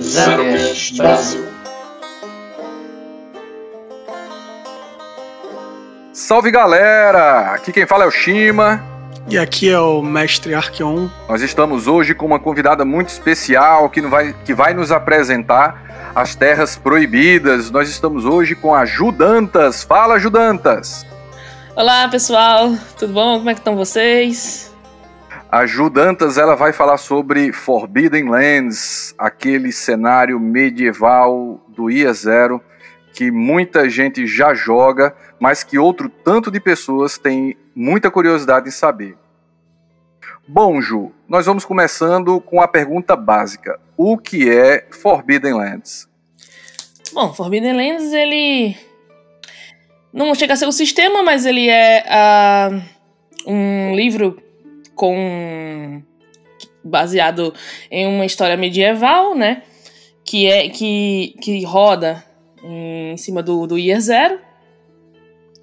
Zamcast Brasil. Salve galera! Aqui quem fala é o Shima. E aqui é o Mestre Arqueon. Nós estamos hoje com uma convidada muito especial que vai, que vai nos apresentar as terras proibidas. Nós estamos hoje com a Judantas. Fala, Judantas! Olá, pessoal. Tudo bom? Como é que estão vocês? A Judantas ela vai falar sobre Forbidden Lands, aquele cenário medieval do IA Zero que muita gente já joga, mas que outro tanto de pessoas tem muita curiosidade em saber. Bom, Ju, nós vamos começando com a pergunta básica: o que é Forbidden Lands? Bom, Forbidden Lands ele não chega a ser o sistema, mas ele é uh, um livro com baseado em uma história medieval, né? Que é que, que roda em cima do, do Year Zero.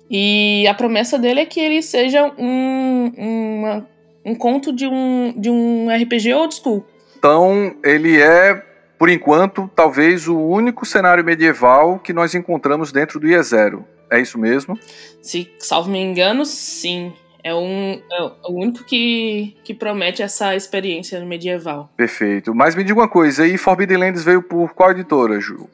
E a promessa dele é que ele seja um, uma, um conto de um, de um RPG old school. Então, ele é, por enquanto, talvez o único cenário medieval que nós encontramos dentro do Year Zero. É isso mesmo? Se salvo me engano, sim. É, um, é o único que, que promete essa experiência medieval. Perfeito. Mas me diga uma coisa, e Forbidden Lands veio por qual editora, Ju?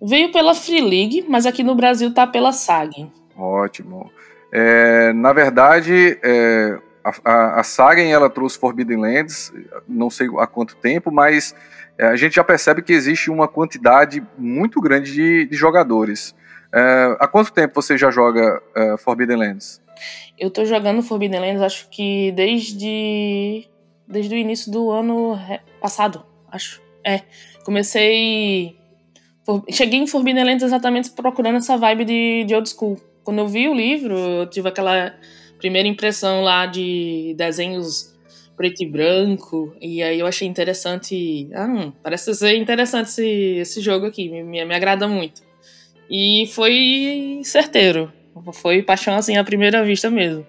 Veio pela Free League, mas aqui no Brasil tá pela SAG. Ótimo. É, na verdade, é, a, a, a Sagen ela trouxe Forbidden Lands, não sei há quanto tempo, mas é, a gente já percebe que existe uma quantidade muito grande de, de jogadores. É, há quanto tempo você já joga é, Forbidden Lands? Eu tô jogando Forbidden Lands, acho que desde desde o início do ano passado, acho. É, comecei cheguei em Forbidden Lands exatamente procurando essa vibe de, de old school. Quando eu vi o livro, eu tive aquela primeira impressão lá de desenhos preto e branco, e aí eu achei interessante. Ah, hum, parece ser interessante esse, esse jogo aqui, me, me, me agrada muito. E foi certeiro. Foi paixão assim à primeira vista mesmo.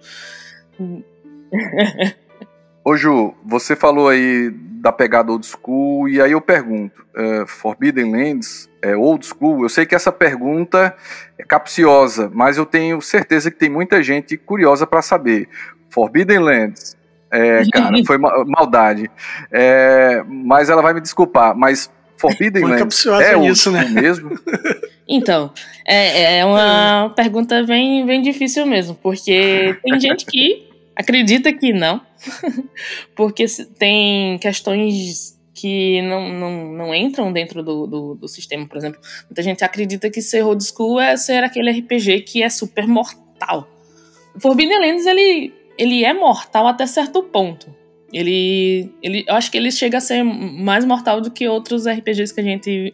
Ô Ju, você falou aí da pegada old school, e aí eu pergunto, uh, Forbidden Lands é old school? Eu sei que essa pergunta é capciosa, mas eu tenho certeza que tem muita gente curiosa para saber. Forbidden Lands, é, cara, foi maldade. É, mas ela vai me desculpar, mas Forbidden Lands é isso, né? mesmo? Então, é, é uma é. pergunta bem, bem difícil mesmo, porque tem gente que acredita que não, porque tem questões que não, não, não entram dentro do, do, do, sistema, por exemplo. Muita gente acredita que ser old school é ser aquele RPG que é super mortal. O Forbidden Lands, ele, ele é mortal até certo ponto. Ele, ele, eu acho que ele chega a ser mais mortal do que outros RPGs que a gente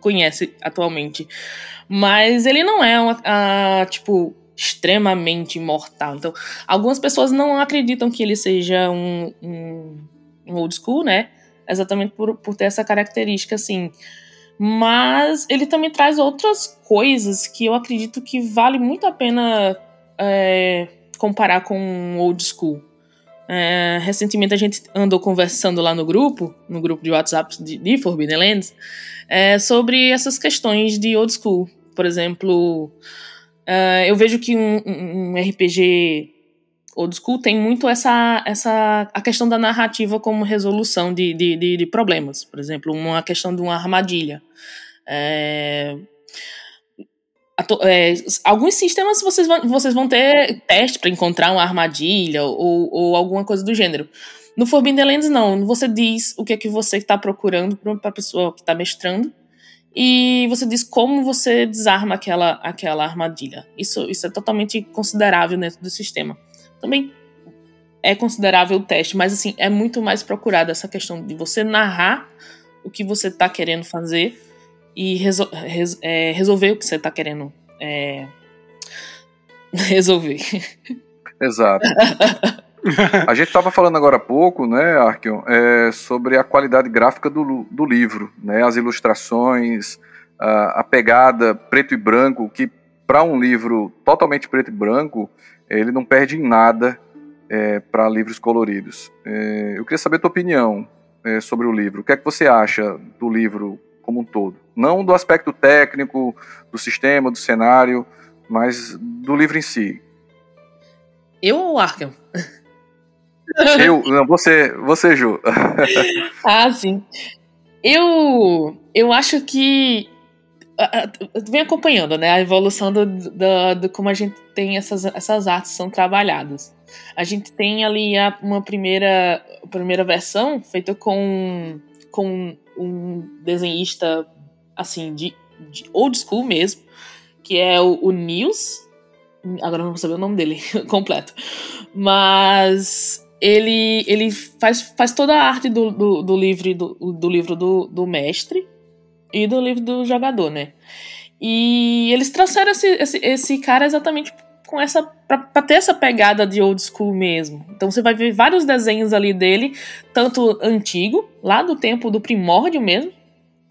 conhece atualmente. Mas ele não é uma, a, tipo, extremamente mortal. Então, algumas pessoas não acreditam que ele seja um, um, um old school, né? Exatamente por, por ter essa característica, assim. Mas ele também traz outras coisas que eu acredito que vale muito a pena é, comparar com um old school. É, recentemente a gente andou conversando lá no grupo, no grupo de WhatsApp de, de Forbidden Lands, é, sobre essas questões de old school. Por exemplo, é, eu vejo que um, um, RPG old school tem muito essa, essa a questão da narrativa como resolução de, de, de, problemas. Por exemplo, uma questão de uma armadilha. É, alguns sistemas vocês vão, vocês vão ter teste para encontrar uma armadilha ou, ou alguma coisa do gênero. No Forbidden Lands, não. Você diz o que é que você está procurando para a pessoa que está mestrando e você diz como você desarma aquela, aquela armadilha. Isso, isso é totalmente considerável dentro do sistema. Também é considerável o teste, mas assim, é muito mais procurado essa questão de você narrar o que você está querendo fazer e resol res é, resolver o que você está querendo é, resolver. Exato. A gente estava falando agora há pouco, né, Arkion, é, sobre a qualidade gráfica do, do livro, né, as ilustrações, a, a pegada preto e branco, que para um livro totalmente preto e branco, ele não perde em nada é, para livros coloridos. É, eu queria saber a tua opinião é, sobre o livro. O que é que você acha do livro como um todo. Não do aspecto técnico, do sistema, do cenário, mas do livro em si. Eu ou Arkham? Eu, não, você, você, Ju. ah, sim. Eu, eu acho que vem acompanhando, né, a evolução do, do, do, como a gente tem essas, essas artes são trabalhadas. A gente tem ali a, uma primeira, primeira versão feita com, com um desenhista assim de, de old school mesmo, que é o, o Nils. Agora não vou saber o nome dele completo. Mas ele, ele faz, faz toda a arte do, do, do livro, do, do livro do, do mestre e do livro do jogador, né? E eles trouxeram esse, esse, esse cara exatamente com essa para ter essa pegada de old school mesmo. Então você vai ver vários desenhos ali dele, tanto antigo, lá do tempo do primórdio mesmo,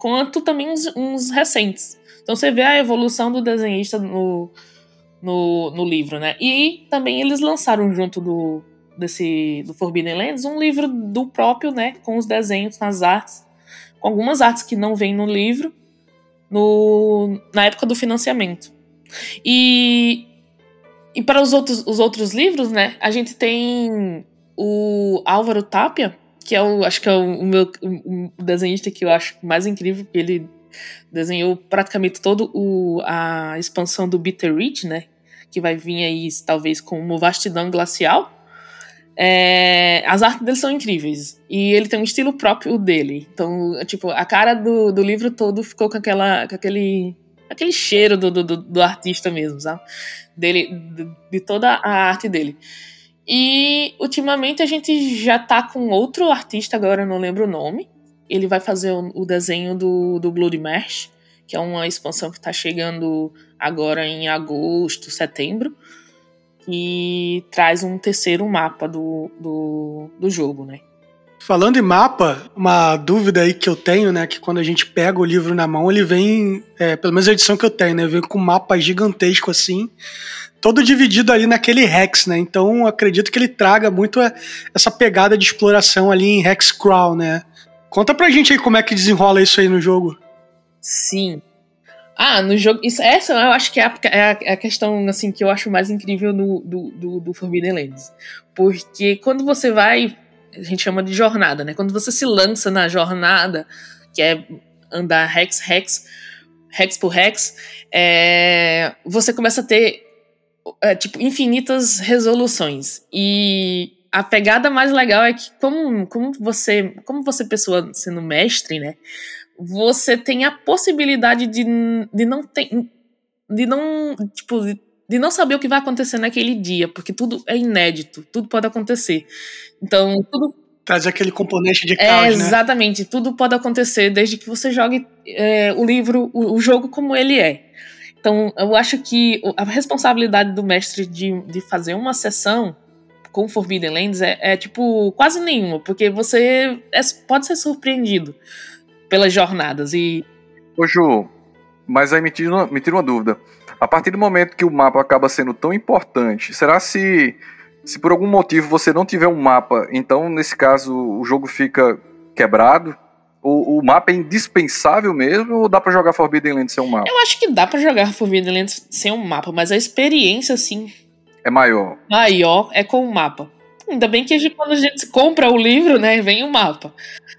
quanto também uns, uns recentes. Então você vê a evolução do desenhista no, no, no livro, né? E também eles lançaram junto do desse do Forbidden Lands um livro do próprio, né, com os desenhos nas artes, com algumas artes que não vêm no livro, no, na época do financiamento. E e para os outros, os outros livros, né, a gente tem o Álvaro Tapia, que é o, acho que é o, meu o desenhista que eu acho mais incrível, porque ele desenhou praticamente todo o, a expansão do Bitter Reach, né, que vai vir aí talvez com uma vastidão glacial. É, as artes dele são incríveis. E ele tem um estilo próprio dele. Então, tipo, a cara do, do livro todo ficou com, aquela, com aquele, aquele cheiro do, do, do artista mesmo, sabe? Dele, de, de toda a arte dele. E ultimamente a gente já tá com outro artista, agora eu não lembro o nome. Ele vai fazer o, desenho do, do Blood Marsh, que é uma expansão que tá chegando agora em agosto, setembro e traz um terceiro mapa do, do, do jogo, né? Falando em mapa, uma dúvida aí que eu tenho, né, que quando a gente pega o livro na mão, ele vem, é, pelo menos a edição que eu tenho, né, vem com um mapa gigantesco assim, todo dividido ali naquele Hex, né, então acredito que ele traga muito essa pegada de exploração ali em Hex Crawl, né. Conta pra gente aí como é que desenrola isso aí no jogo. Sim, ah, no jogo. Isso, essa eu acho que é a, é a, é a questão assim, que eu acho mais incrível no, do, do, do Forbidden Lands. Porque quando você vai. A gente chama de jornada, né? Quando você se lança na jornada, que é andar hex, hex, hex por hex, é, você começa a ter é, tipo, infinitas resoluções. E a pegada mais legal é que, como, como você, como você, pessoa sendo mestre, né? você tem a possibilidade de, de não ter. de não. Tipo, de não saber o que vai acontecer naquele dia, porque tudo é inédito, tudo pode acontecer. Então, tudo. Traz aquele componente de caos, é, Exatamente, né? tudo pode acontecer desde que você jogue é, o livro, o, o, jogo como ele é. Então, eu acho que a responsabilidade do mestre de, de fazer uma sessão com Forbidden Lands é, é tipo quase nenhuma, porque você é, pode ser surpreendido pelas jornadas. E. Ô, Ju, mas aí me tira, me tira uma dúvida. A partir do momento que o mapa acaba sendo tão importante, será se, se por algum motivo você não tiver um mapa, então nesse caso o jogo fica quebrado? O, o mapa é indispensável mesmo ou dá para jogar Forbidden Lands sem um mapa? Eu acho que dá para jogar Forbidden Lands sem um mapa, mas a experiência, assim. É maior. Maior é com o mapa. Ainda bem que a gente, quando a gente compra o livro, né, vem o mapa.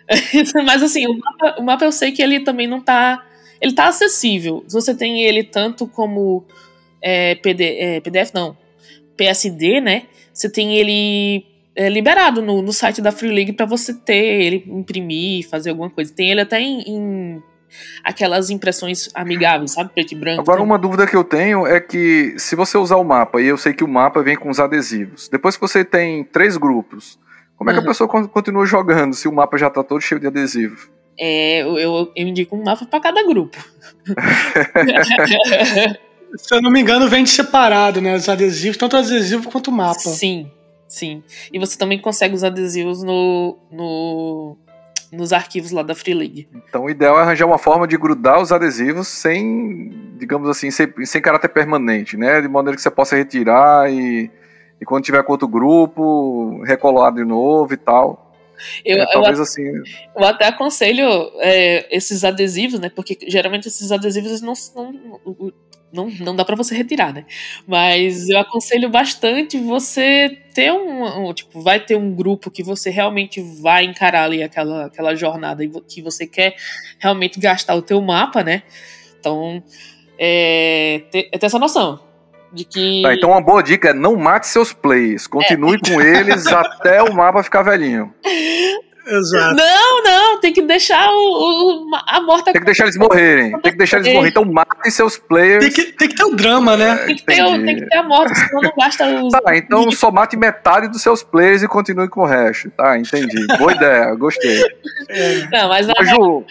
Mas assim, o mapa, o mapa eu sei que ele também não tá. Ele tá acessível. Você tem ele tanto como é, PD, é, PDF, não. PSD, né? Você tem ele é, liberado no, no site da Free League para você ter ele, imprimir, fazer alguma coisa. Tem ele até em, em aquelas impressões amigáveis, sabe? Preto e branco. Agora, uma dúvida que eu tenho é que se você usar o mapa, e eu sei que o mapa vem com os adesivos, depois que você tem três grupos, como é que uhum. a pessoa continua jogando se o mapa já tá todo cheio de adesivo? É, eu, eu, eu indico um mapa para cada grupo. se eu não me engano, vem de separado, né? Os adesivos, tanto o adesivo quanto o mapa. Sim, sim. E você também consegue os adesivos no, no nos arquivos lá da Free League. Então o ideal é arranjar uma forma de grudar os adesivos sem, digamos assim, sem, sem caráter permanente, né? De maneira que você possa retirar e, e quando tiver com outro grupo, recolar de novo e tal. Eu, é, eu, talvez assim. eu até aconselho é, esses adesivos, né? Porque geralmente esses adesivos não, não, não, não dá para você retirar, né? Mas eu aconselho bastante você ter um, um, Tipo, vai ter um grupo que você realmente vai encarar ali aquela, aquela jornada e que você quer realmente gastar o teu mapa, né? Então, é, ter, é ter essa noção de que. Tá, então uma boa dica é não mate seus players. Continue é. com eles até o mapa ficar velhinho. Exato. Não, não, tem que deixar o, o a morta. Tem que deixar eles morrerem. Tem que deixar eles morrerem. Então mate seus players. Tem que, tem que ter o um drama, né? Tem que, ter, tem que ter a morte, senão não basta os. Tá, então só mate metade dos seus players e continue com o resto. Tá, entendi. Boa ideia, gostei. É. Não, mas. mas Ju,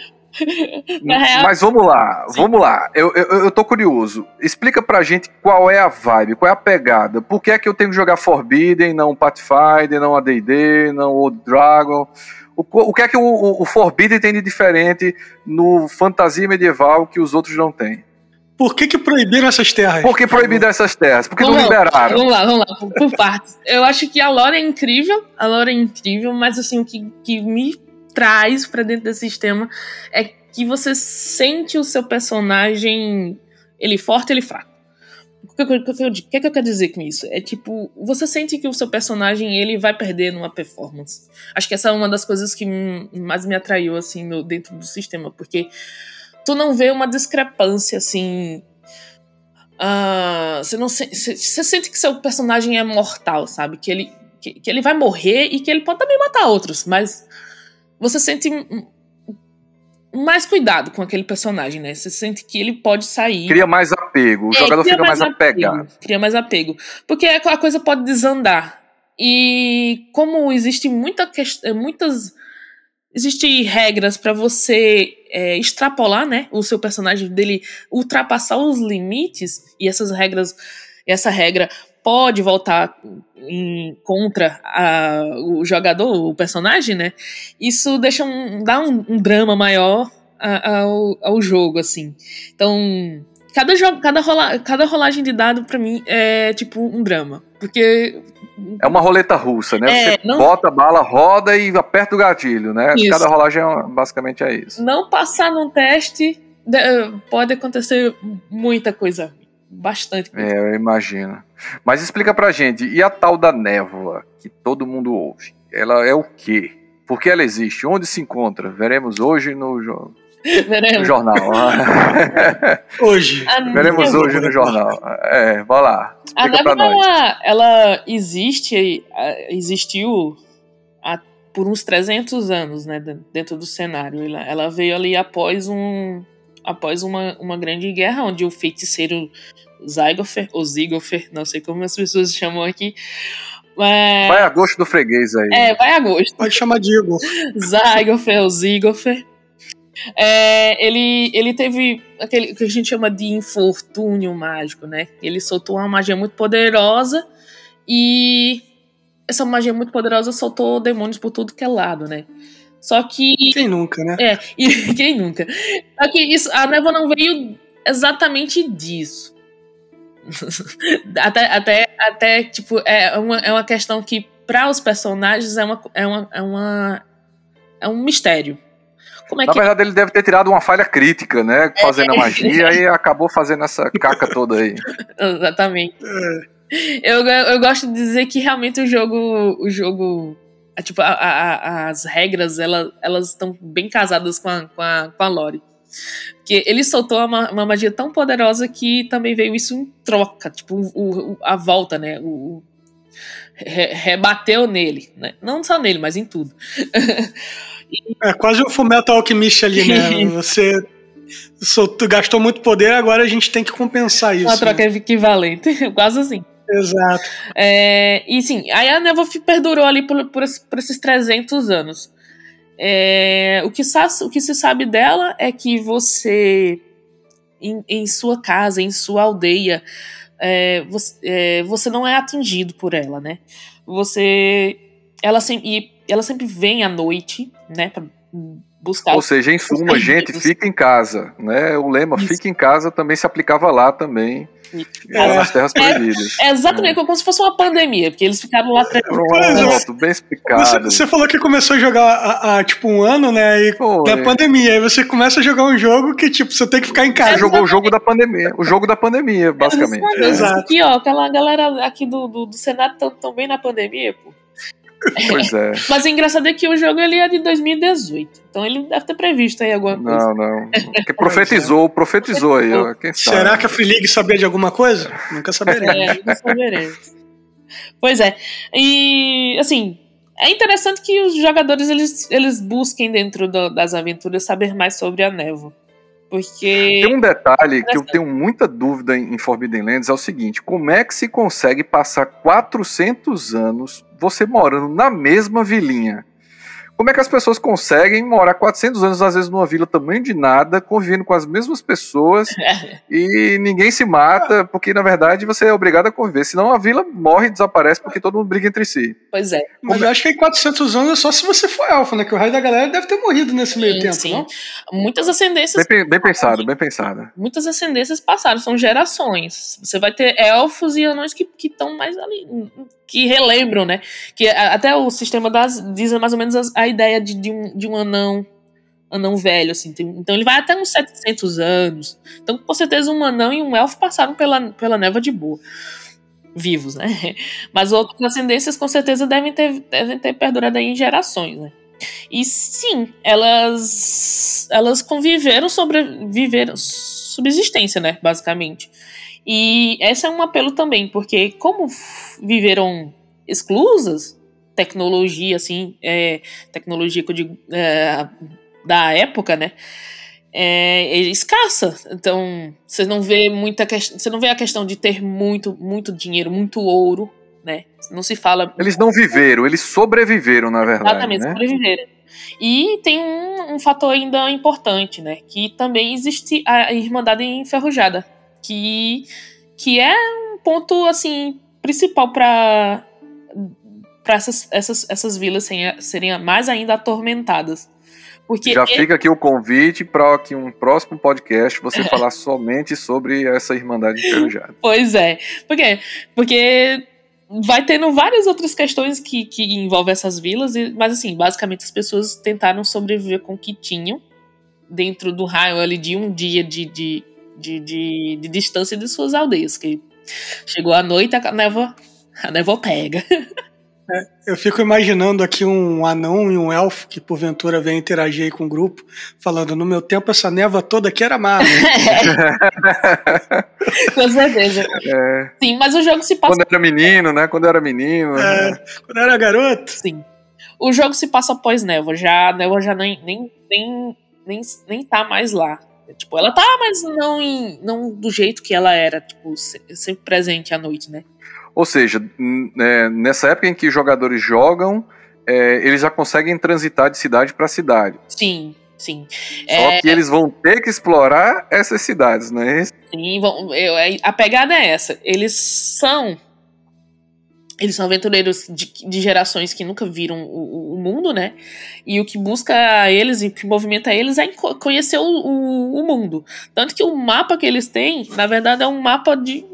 mas vamos lá, Sim. vamos lá. Eu, eu, eu tô curioso. Explica pra gente qual é a vibe, qual é a pegada. Por que é que eu tenho que jogar Forbidden, não Pathfinder, não AD&D, não Old Dragon? O, o que é que o, o Forbidden tem de diferente no fantasia medieval que os outros não têm? Por que, que proibiram essas terras? Por que proibiram essas terras? Por que vamos não liberaram? Vamos lá, vamos lá, por, por partes. Eu acho que a lore é incrível, a lore é incrível, mas assim, o que, que me traz para dentro desse sistema é que você sente o seu personagem, ele forte, ele fraco. O que, que, que, que, que eu quero dizer com isso? É tipo, você sente que o seu personagem ele vai perder numa performance. Acho que essa é uma das coisas que mais me atraiu assim no, dentro do sistema, porque tu não vê uma discrepância assim. Uh, você não você, você sente que seu personagem é mortal, sabe? Que ele, que, que ele vai morrer e que ele pode também matar outros, mas você sente mais cuidado com aquele personagem, né? Você sente que ele pode sair. Cria mais apego. O é, jogador fica mais, mais apegado. Apego, cria mais apego. Porque a coisa pode desandar. E como existe muita questão, muitas. Existem regras para você é, extrapolar, né? O seu personagem dele ultrapassar os limites, e essas regras. Essa regra pode voltar em, contra a, o jogador, o personagem, né? Isso deixa um, dá um, um drama maior ao, ao jogo, assim. Então, cada, jogo, cada, rola, cada rolagem de dado para mim é tipo um drama. Porque. É uma roleta russa, né? É, Você não... bota a bala, roda e aperta o gatilho, né? Isso. Cada rolagem é, basicamente é isso. Não passar num teste pode acontecer muita coisa bastante. É, eu imagino. Mas explica pra gente, e a tal da névoa que todo mundo ouve? Ela é o quê? Por que ela existe? Onde se encontra? Veremos hoje no, jo Veremos. no jornal. hoje. Veremos hoje no jornal. É, vai lá. A ela, ela, existe, existiu há, por uns 300 anos, né, dentro do cenário. Ela, ela veio ali após um, após uma, uma grande guerra, onde o feiticeiro Zygofer, ou Zigofer, não sei como as pessoas chamam aqui. É... Vai a gosto do freguês aí. É, vai a gosto. Pode chamar de Igor. Zygofer ou Zigofer. É, ele, ele teve aquele que a gente chama de infortúnio mágico, né? Ele soltou uma magia muito poderosa e essa magia muito poderosa soltou demônios por tudo que é lado, né? Só que. Quem nunca, né? É, e quem nunca? Só que isso, a névoa não veio exatamente disso. até, até, até, tipo, é uma, é uma questão que, para os personagens, é uma, é, uma, é, uma, é um mistério. Como é Na que... verdade, ele deve ter tirado uma falha crítica, né? Fazendo é, a magia e acabou fazendo essa caca toda aí. Exatamente. Eu, eu gosto de dizer que realmente o jogo. O jogo é, tipo, a, a, as regras, ela, elas estão bem casadas com a, com a, com a lore. Porque ele soltou uma, uma, magia tão poderosa que também veio isso em troca, tipo, o, o a volta, né? O, re, rebateu nele, né? Não só nele, mas em tudo. é quase o Fullmetal Alchemist ali, né? Você soltou, gastou muito poder, agora a gente tem que compensar isso. Uma troca né? equivalente, quase assim. Exato. É, e sim, aí a névoa perdurou ali por, por, por esses 300 anos. É, o, que o que se sabe dela é que você, em, em sua casa, em sua aldeia, é, você, é, você, não é atingido por ela, né? Você. Ela sempre, ela sempre vem à noite, né? Pra buscar. Ou seja, em suma, gente, fica em casa, né? O lema Isso. fica em casa também se aplicava lá também. É, nas terras proibidas. É, é exatamente é. como se fosse uma pandemia, porque eles ficaram lá Pronto, bem explicado. Você, você, falou que começou a jogar há, tipo um ano, né? E da pandemia. Aí você começa a jogar um jogo que, tipo, você tem que ficar em casa. Você jogou o jogo da pandemia. O jogo da pandemia, basicamente. É. Exato. Aqui, ó, aquela galera aqui do, do, do Senado estão bem na pandemia, pô. Pois é. Mas o engraçado é que o jogo ele é de 2018. Então ele deve ter previsto aí alguma coisa. Não, não. Que profetizou, profetizou aí. Ó, quem sabe. Será que a Free League sabia de alguma coisa? Nunca saberemos. É, nunca saberemos. pois é. E, assim, é interessante que os jogadores eles, eles busquem dentro do, das aventuras saber mais sobre a névoa. Porque. Tem um detalhe que eu tenho muita dúvida em Forbidden Lands: é o seguinte, como é que se consegue passar 400 anos você morando na mesma vilinha? Como é que as pessoas conseguem morar 400 anos, às vezes, numa vila tamanho de nada, convivendo com as mesmas pessoas e ninguém se mata, porque na verdade você é obrigado a conviver. Senão a vila morre e desaparece porque todo mundo briga entre si. Pois é. Mas eu acho que em 400 anos é só se você for elfo, né? Que o resto da galera deve ter morrido nesse meio sim, tempo, sim. não? Muitas ascendências. Bem, bem pensado, bem pensado. Muitas ascendências passaram, são gerações. Você vai ter elfos e anões que estão mais ali que relembram, né? Que até o sistema das diz mais ou menos a, ideia de, de, um, de um anão anão velho, assim. Tem, então ele vai até uns 700 anos. Então, com certeza, um anão e um elfo passaram pela, pela neva de boa. Vivos, né? Mas outras ascendências, com certeza, devem ter, devem ter perdurado aí em gerações, né? E sim, elas elas conviveram, sobreviveram, subsistência, né? Basicamente. E esse é um apelo também, porque como viveram exclusas, tecnologia, assim, é, tecnologia que eu digo, é, da época, né? É, é, escassa. Então, você não vê muita. Você não vê a questão de ter muito, muito dinheiro, muito ouro, né? Não se fala. Eles não viveram, eles sobreviveram, na verdade. Exatamente, né? sobreviveram. E tem um, um, fator ainda importante, né? Que também existe a Irmandade Enferrujada, que, que é um ponto assim principal para para essas, essas, essas vilas serem, mais ainda atormentadas. Porque Já ele... fica aqui o convite para que um próximo podcast você é. falar somente sobre essa Irmandade Enferrujada. pois é. Por quê? Porque vai tendo várias outras questões que, que envolvem essas vilas, mas assim, basicamente as pessoas tentaram sobreviver com o que tinham dentro do raio ali de um dia de, de, de, de, de distância de suas aldeias, que chegou a noite, a névoa, a névoa pega. É, eu fico imaginando aqui um anão e um elfo que porventura vem interagir aí com o grupo, falando: no meu tempo essa névoa toda aqui era má. com certeza. É. Sim, mas o jogo se passa. Quando era menino, né? Quando era menino. É, né? Quando era garoto. Sim. O jogo se passa após névoa. Já, a névoa já nem, nem, nem, nem, nem tá mais lá. Tipo, ela tá, mas não, em, não do jeito que ela era, tipo, sempre presente à noite, né? Ou seja, é, nessa época em que os jogadores jogam, é, eles já conseguem transitar de cidade para cidade. Sim, sim. Só é... que eles vão ter que explorar essas cidades, né? Sim, vão, eu, é, a pegada é essa. Eles são eles são aventureiros de, de, gerações que nunca viram o, o, mundo, né? E o que busca eles e o que movimenta eles é conhecer o, o, o, mundo. Tanto que o mapa que eles têm, na verdade, é um mapa de,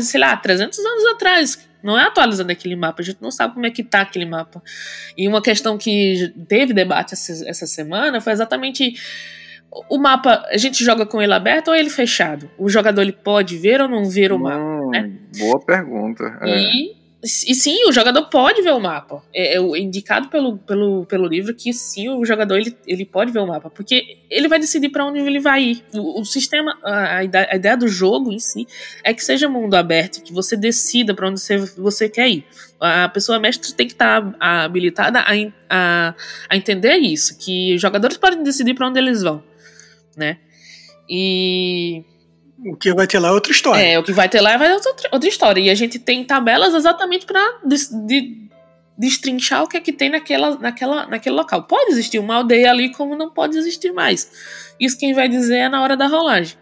sei lá, 300 anos atrás. Não é atualizando aquele mapa, a gente não sabe como é que tá aquele mapa. E uma questão que teve debate essa, semana foi exatamente o mapa, a gente joga com ele aberto ou ele fechado? O jogador ele pode ver ou não ver o mapa? Hum, né? Boa pergunta. É. E sim, o jogador pode ver o mapa. É, é, indicado pelo, pelo, pelo livro que sim, o jogador ele, ele pode ver o mapa. Porque ele vai decidir para onde ele vai ir. O, o sistema, a, a, ideia do jogo em si é que seja mundo aberto, que você decida para onde você, você quer ir. A pessoa mestre tem que estar tá habilitada a, a, a entender isso, que os jogadores podem decidir para onde eles vão, né? E o que vai ter lá é outra história. É, o que vai ter lá é outra, outra história. E a gente tem tabelas exatamente para de, destrinchar o que é que tem naquela, naquela, naquele local. Pode existir uma aldeia ali, como não pode existir mais. Isso quem vai dizer é na hora da rolagem.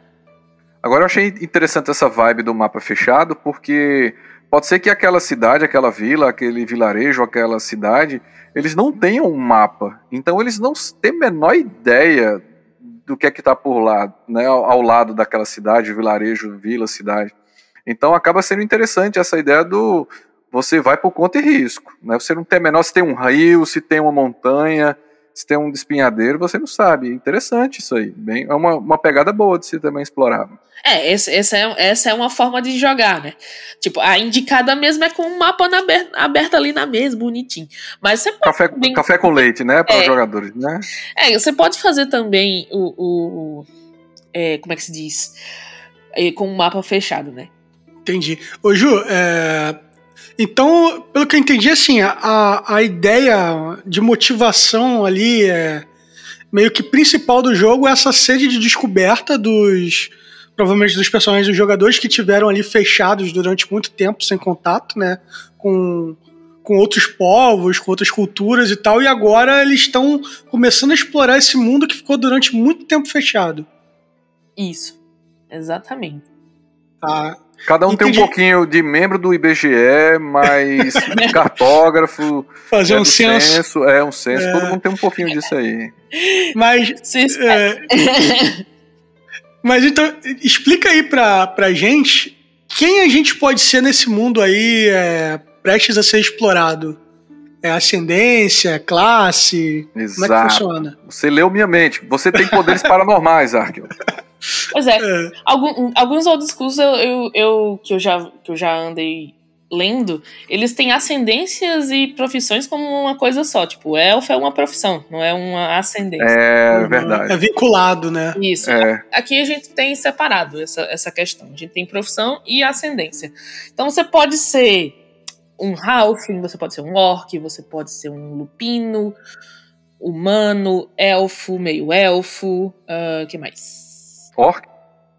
Agora eu achei interessante essa vibe do mapa fechado, porque pode ser que aquela cidade, aquela vila, aquele vilarejo, aquela cidade, eles não tenham um mapa. Então eles não têm a menor ideia do que é que está por lá, né, ao, ao, lado daquela cidade, vilarejo, vila, cidade. Então acaba sendo interessante essa ideia do você vai por conta e risco, né? Você não tem menor se tem um rio, se tem uma montanha, se tem um despinhadeiro, você não sabe. É interessante isso aí. Bem, é uma, uma pegada boa de se também explorar. É, esse, essa é, essa é uma forma de jogar, né? Tipo, a indicada mesmo é com um mapa na aberto, ali na mesa, bonitinho. Mas você pode. Café, também... café com leite, né? Para é, os jogadores, né? É, você pode fazer também o. o é, como é que se diz? É, com um mapa fechado, né? Entendi. Ô, Ju, é, então, pelo que eu entendi, assim, a, a ideia de motivação ali é meio que principal do jogo é essa sede de descoberta dos provavelmente dos personagens dos jogadores que tiveram ali fechados durante muito tempo sem contato, né, com com outros povos, com outras culturas e tal, e agora eles estão começando a explorar esse mundo que ficou durante muito tempo fechado. Isso, exatamente. Tá. Cada um Entendi. tem um pouquinho de membro do IBGE, mais cartógrafo. Fazer um censo. censo. É, um censo. É. Todo mundo tem um pouquinho disso aí. Mas. É, mas então, explica aí pra, pra gente quem a gente pode ser nesse mundo aí é, prestes a ser explorado. É ascendência, classe? Exato. Como é que funciona? Você leu minha mente. Você tem poderes paranormais, Arkel. Pois é. é. Algum, alguns old schools eu, eu, eu, que, eu já, que eu já andei lendo, eles têm ascendências e profissões como uma coisa só. Tipo, elfo é uma profissão, não é uma ascendência. É uhum. verdade. É vinculado, né? Isso. É. Aqui a gente tem separado essa, essa questão. A gente tem profissão e ascendência. Então você pode ser um halfling, você pode ser um orc, você pode ser um lupino, humano, elfo, meio elfo, uh, que mais? Orc?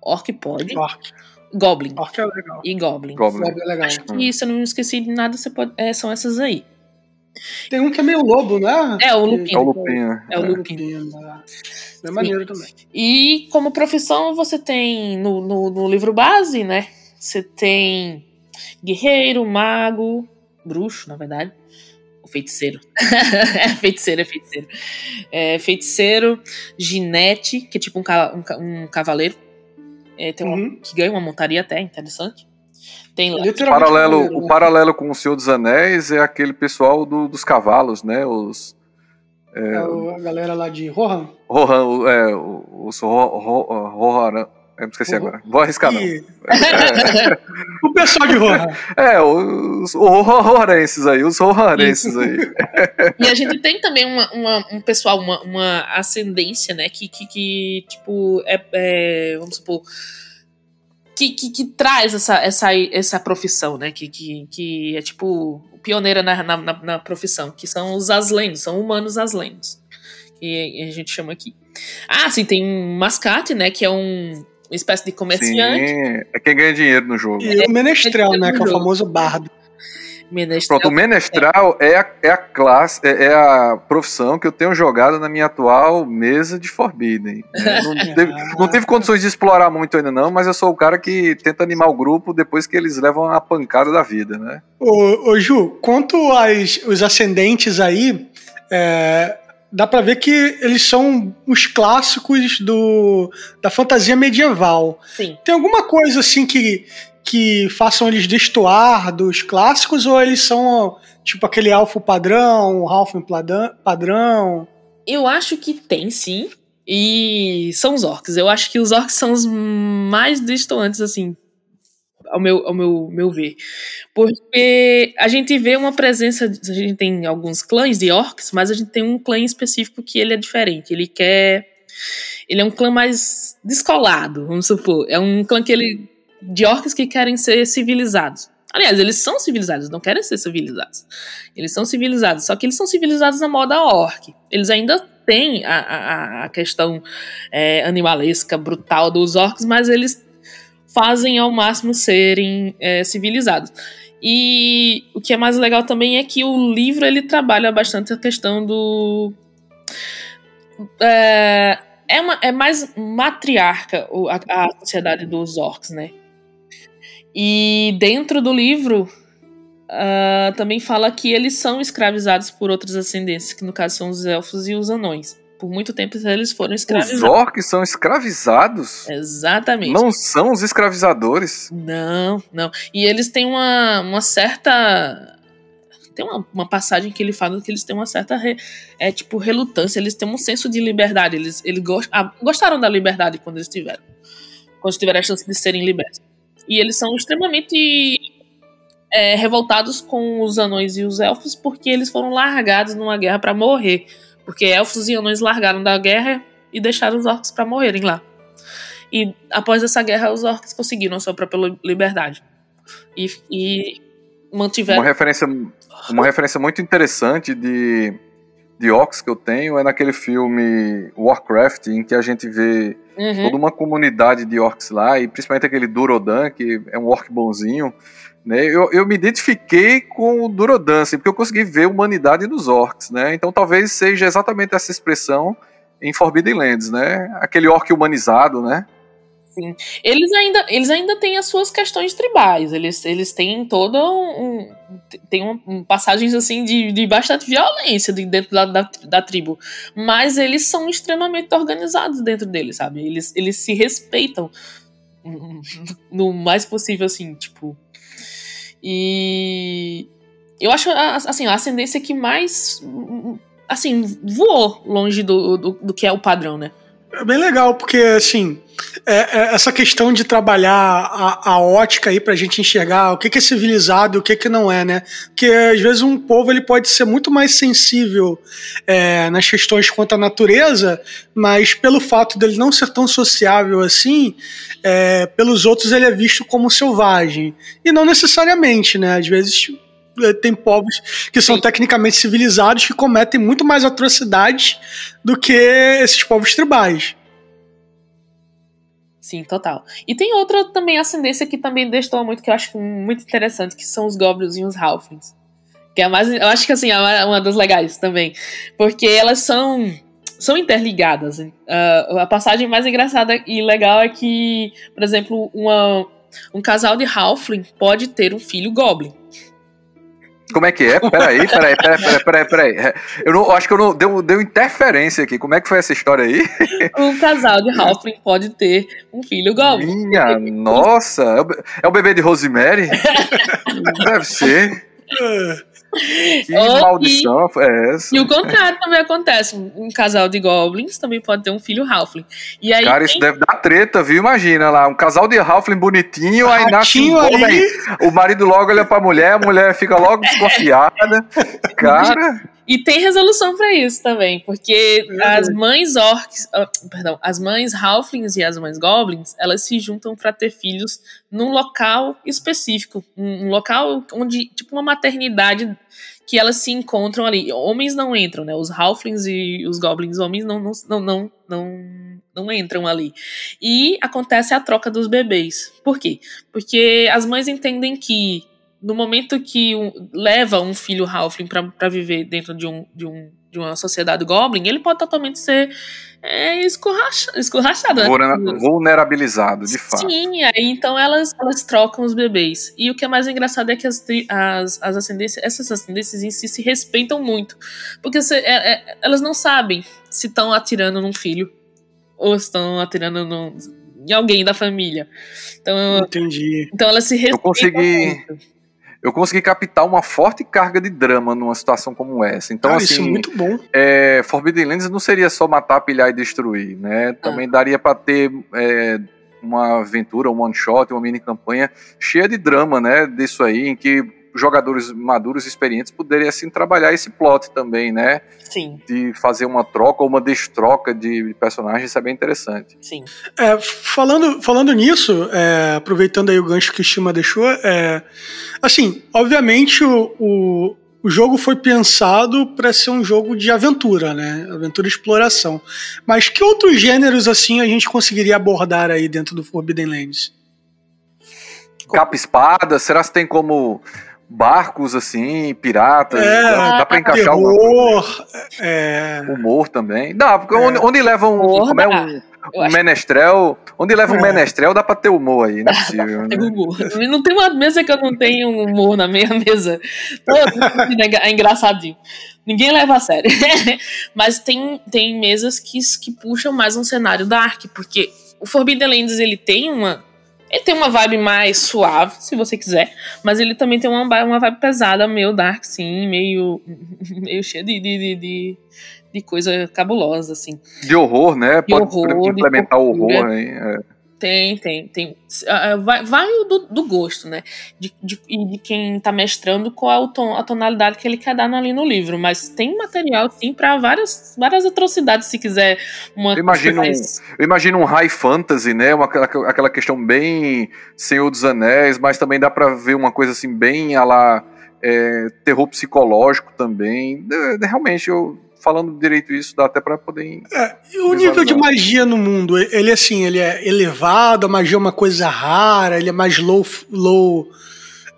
Orc pode. Orc. Goblin. Orc é legal. E Goblin. Goblin, Goblin é legal. Acho que se eu não esqueci de nada, você pode, é, são essas aí. Tem um que é meio lobo, né? É, o Lupino. É o Lupino. É, o Lupino. É, é maneiro também. E como profissão, você tem no, no, no livro base, né? Você tem guerreiro, mago, bruxo, na verdade feiticeiro. é feiticeiro, é feiticeiro. É feiticeiro, ginete, que é tipo um, um, um cavaleiro. É, tem uhum. que ganha uma montaria até, interessante. Tem lá. O paralelo, o paralelo com o Senhor dos Anéis é aquele pessoal do, dos cavalos, né? Os. É, é a galera lá de Rohan. Rohan, é, os Rohan. Eu me esqueci agora. Vou arriscar, não. o pessoal de Rohan. É, os horrorenses aí, os horrorenses aí. e a gente tem também uma, uma, um pessoal, uma, uma ascendência, né, que, que, que tipo, é, é, vamos supor, que, que, que, traz essa, essa, essa profissão, né, que, que, que é tipo pioneira na, na, na profissão, que são os aslendos, são humanos aslendos, que a gente chama aqui. Ah, sim, tem um mascate, né, que é um uma espécie de comerciante. Sim, é quem ganha dinheiro no jogo. E o menestral, né? Que é o famoso bardo. Menestral. Pronto, o menestral é, a, é a classe, é, é, a profissão que eu tenho jogado na minha atual mesa de Forbidden. Não teve, não teve condições de explorar muito ainda não, mas eu sou o cara que tenta animar o grupo depois que eles levam a pancada da vida, né? Ô, ô Ju, quanto aos os ascendentes aí, é, dá para ver que eles são os clássicos do, da fantasia medieval. Sim. Tem alguma coisa assim que, que façam eles destoar dos clássicos ou eles são tipo aquele elfo padrão, halfling padrão? Eu acho que tem sim. E são os orcs. Eu acho que os orcs são os mais destoantes, assim, ao meu, ao meu, meu ver. Porque a gente vê uma presença, a gente tem alguns clãs de orcs, mas a gente tem um clã específico que ele é diferente. Ele quer. Ele é um clã mais descolado, vamos supor. É um clã que ele. de orcs que querem ser civilizados. Aliás, eles são civilizados, não querem ser civilizados. Eles são civilizados, só que eles são civilizados na moda orc. Eles ainda têm a, a, a questão é, animalesca, brutal dos orcs, mas eles fazem ao máximo serem é, civilizados. E o que é mais legal também é que o livro ele trabalha bastante a questão do. É, é, uma, é mais matriarca a, a sociedade dos orcs, né? E dentro do livro uh, também fala que eles são escravizados por outras ascendências, que no caso são os elfos e os anões. Por muito tempo eles foram escravizados. Os orcs são escravizados? Exatamente. Não são os escravizadores? Não, não. E eles têm uma, uma certa tem uma, uma, passagem que ele fala que eles têm uma certa re, é tipo relutância, eles têm um senso de liberdade, eles, eles gost, ah, gostaram da liberdade quando eles tiveram, quando tiveram a chance de serem libertos. E eles são extremamente é, revoltados com os anões e os elfos porque eles foram largados numa guerra para morrer, porque elfos e anões largaram da guerra e deixaram os orcs para morrerem lá. E após essa guerra, os orcs conseguiram a sua própria liberdade. E, e mantiveram. Uma referência uma referência muito interessante de, de orcs que eu tenho é naquele filme Warcraft, em que a gente vê uhum. toda uma comunidade de orcs lá, e principalmente aquele Durodan, que é um orc bonzinho. Né? Eu, eu me identifiquei com o Durodan, assim, porque eu consegui ver a humanidade dos orcs. Né? Então talvez seja exatamente essa expressão em Forbidden Lands, né? Aquele orc humanizado, né? Sim. Eles ainda, eles ainda têm as suas questões tribais. Eles, eles têm toda um. Tem um, um, passagens assim de, de bastante violência dentro da, da, da, tribo. Mas eles são extremamente organizados dentro deles, sabe? Eles, eles se respeitam no mais possível, assim, tipo. E. Eu acho, assim, a ascendência que mais. Assim, voou longe do, do, do que é o padrão, né? É bem legal, porque, assim, é, é essa questão de trabalhar a, a ótica aí pra gente enxergar o que, que é civilizado e o que, que não é, né? Porque, às vezes, um povo ele pode ser muito mais sensível é, nas questões quanto à natureza, mas pelo fato dele não ser tão sociável assim, é, pelos outros ele é visto como selvagem. E não necessariamente, né? Às vezes tem povos que são Sim. tecnicamente civilizados que cometem muito mais atrocidades do que esses povos tribais. Sim, total. E tem outra também ascendência que também destoa muito, que eu acho muito interessante, que são os goblins e os halflings. Que é mais, eu acho que assim, é uma das legais também. Porque elas são são interligadas. Uh, a passagem mais engraçada e legal é que, por exemplo, uma, um casal de halfling pode ter um filho goblin. Como é que é? Peraí, peraí, peraí, peraí, peraí, peraí. Eu, não, eu acho que eu não. Deu, deu interferência aqui. Como é que foi essa história aí? Um casal de Halfling pode ter um filho Goblin. Minha nossa! É o é bebê de Rosemary? Deve ser. Que maldição é essa? E o contrário também acontece. Um casal de goblins também pode ter um filho halfling. E aí Cara, tem... isso deve dar treta, viu? Imagina lá, um casal de halfling bonitinho, aí nasce um aí. O marido logo olha pra mulher, a mulher fica logo desconfiada. Cara... E tem resolução para isso também, porque uhum. as mães orcs, uh, perdão, as mães halflings e as mães goblins, elas se juntam para ter filhos num local específico, um, um local onde, tipo uma maternidade que elas se encontram ali. Homens não entram, né? Os halflings e os goblins homens não não, não, não, não, não entram ali. E acontece a troca dos bebês. Por quê? Porque as mães entendem que no momento que um, leva um filho Halfling para viver dentro de, um, de, um, de uma sociedade Goblin, ele pode totalmente ser é, escorracha, escorrachado. Né? Vulnerabilizado, de fato. Sim, aí então elas, elas trocam os bebês. E o que é mais engraçado é que as, as, as ascendências, essas ascendências em si se respeitam muito. Porque se, é, é, elas não sabem se estão atirando num filho ou estão atirando num, em alguém da família. Então, Entendi. Então elas se respeitam Eu consegui... muito eu consegui captar uma forte carga de drama numa situação como essa. Então, Cara, assim, isso é muito bom. É, Forbidden Lands não seria só matar, pilhar e destruir, né? Também ah. daria para ter é, uma aventura, um one shot, uma mini campanha cheia de drama, né? Disso aí, em que jogadores maduros e experientes poderiam assim trabalhar esse plot também, né? Sim. De fazer uma troca ou uma destroca de personagens, isso é bem interessante. Sim. É, falando, falando nisso, é, aproveitando aí o gancho que o Shima deixou, é, assim, obviamente o, o, o jogo foi pensado para ser um jogo de aventura, né? Aventura e exploração. Mas que outros gêneros assim a gente conseguiria abordar aí dentro do Forbidden Lands? Capa-espada, será que tem como barcos assim, piratas, é, dá, dá pra encaixar humor, é... humor também. Dá, porque é. onde, onde levam um, como é um, um menestrel. Onde leva um é. menestrel, dá pra ter humor aí, não é possível. né? humor. Não tem uma mesa que eu não tenho humor na minha mesa. É engraçadinho. Ninguém leva a sério. Mas tem, tem mesas que, que puxam mais um cenário dark, porque o Forbidden Lands ele tem uma ele tem uma vibe mais suave, se você quiser, mas ele também tem uma, uma vibe pesada, meio dark, sim, meio, meio cheio de, de, de, de, coisa cabulosa, assim. De horror, né? De Pode horror, implementar o horror, hein? É. Tem, tem, tem. Ah, ah, vai, vai do, do gosto, né? De, de, de quem tá mestrando qual a, ton, a tonalidade que ele quer dar ali no livro. Mas tem material, sim, para várias, várias atrocidades, se quiser. Uma eu, imagino mais... um, eu imagino um high fantasy, né? Uma, aquela questão bem Senhor dos Anéis, mas também dá para ver uma coisa assim, bem a lá. É, terror psicológico também. realmente, eu falando direito isso, dá até para poder. É, o nível de magia no mundo, ele assim, ele é elevado, a magia é uma coisa rara, ele é mais low. low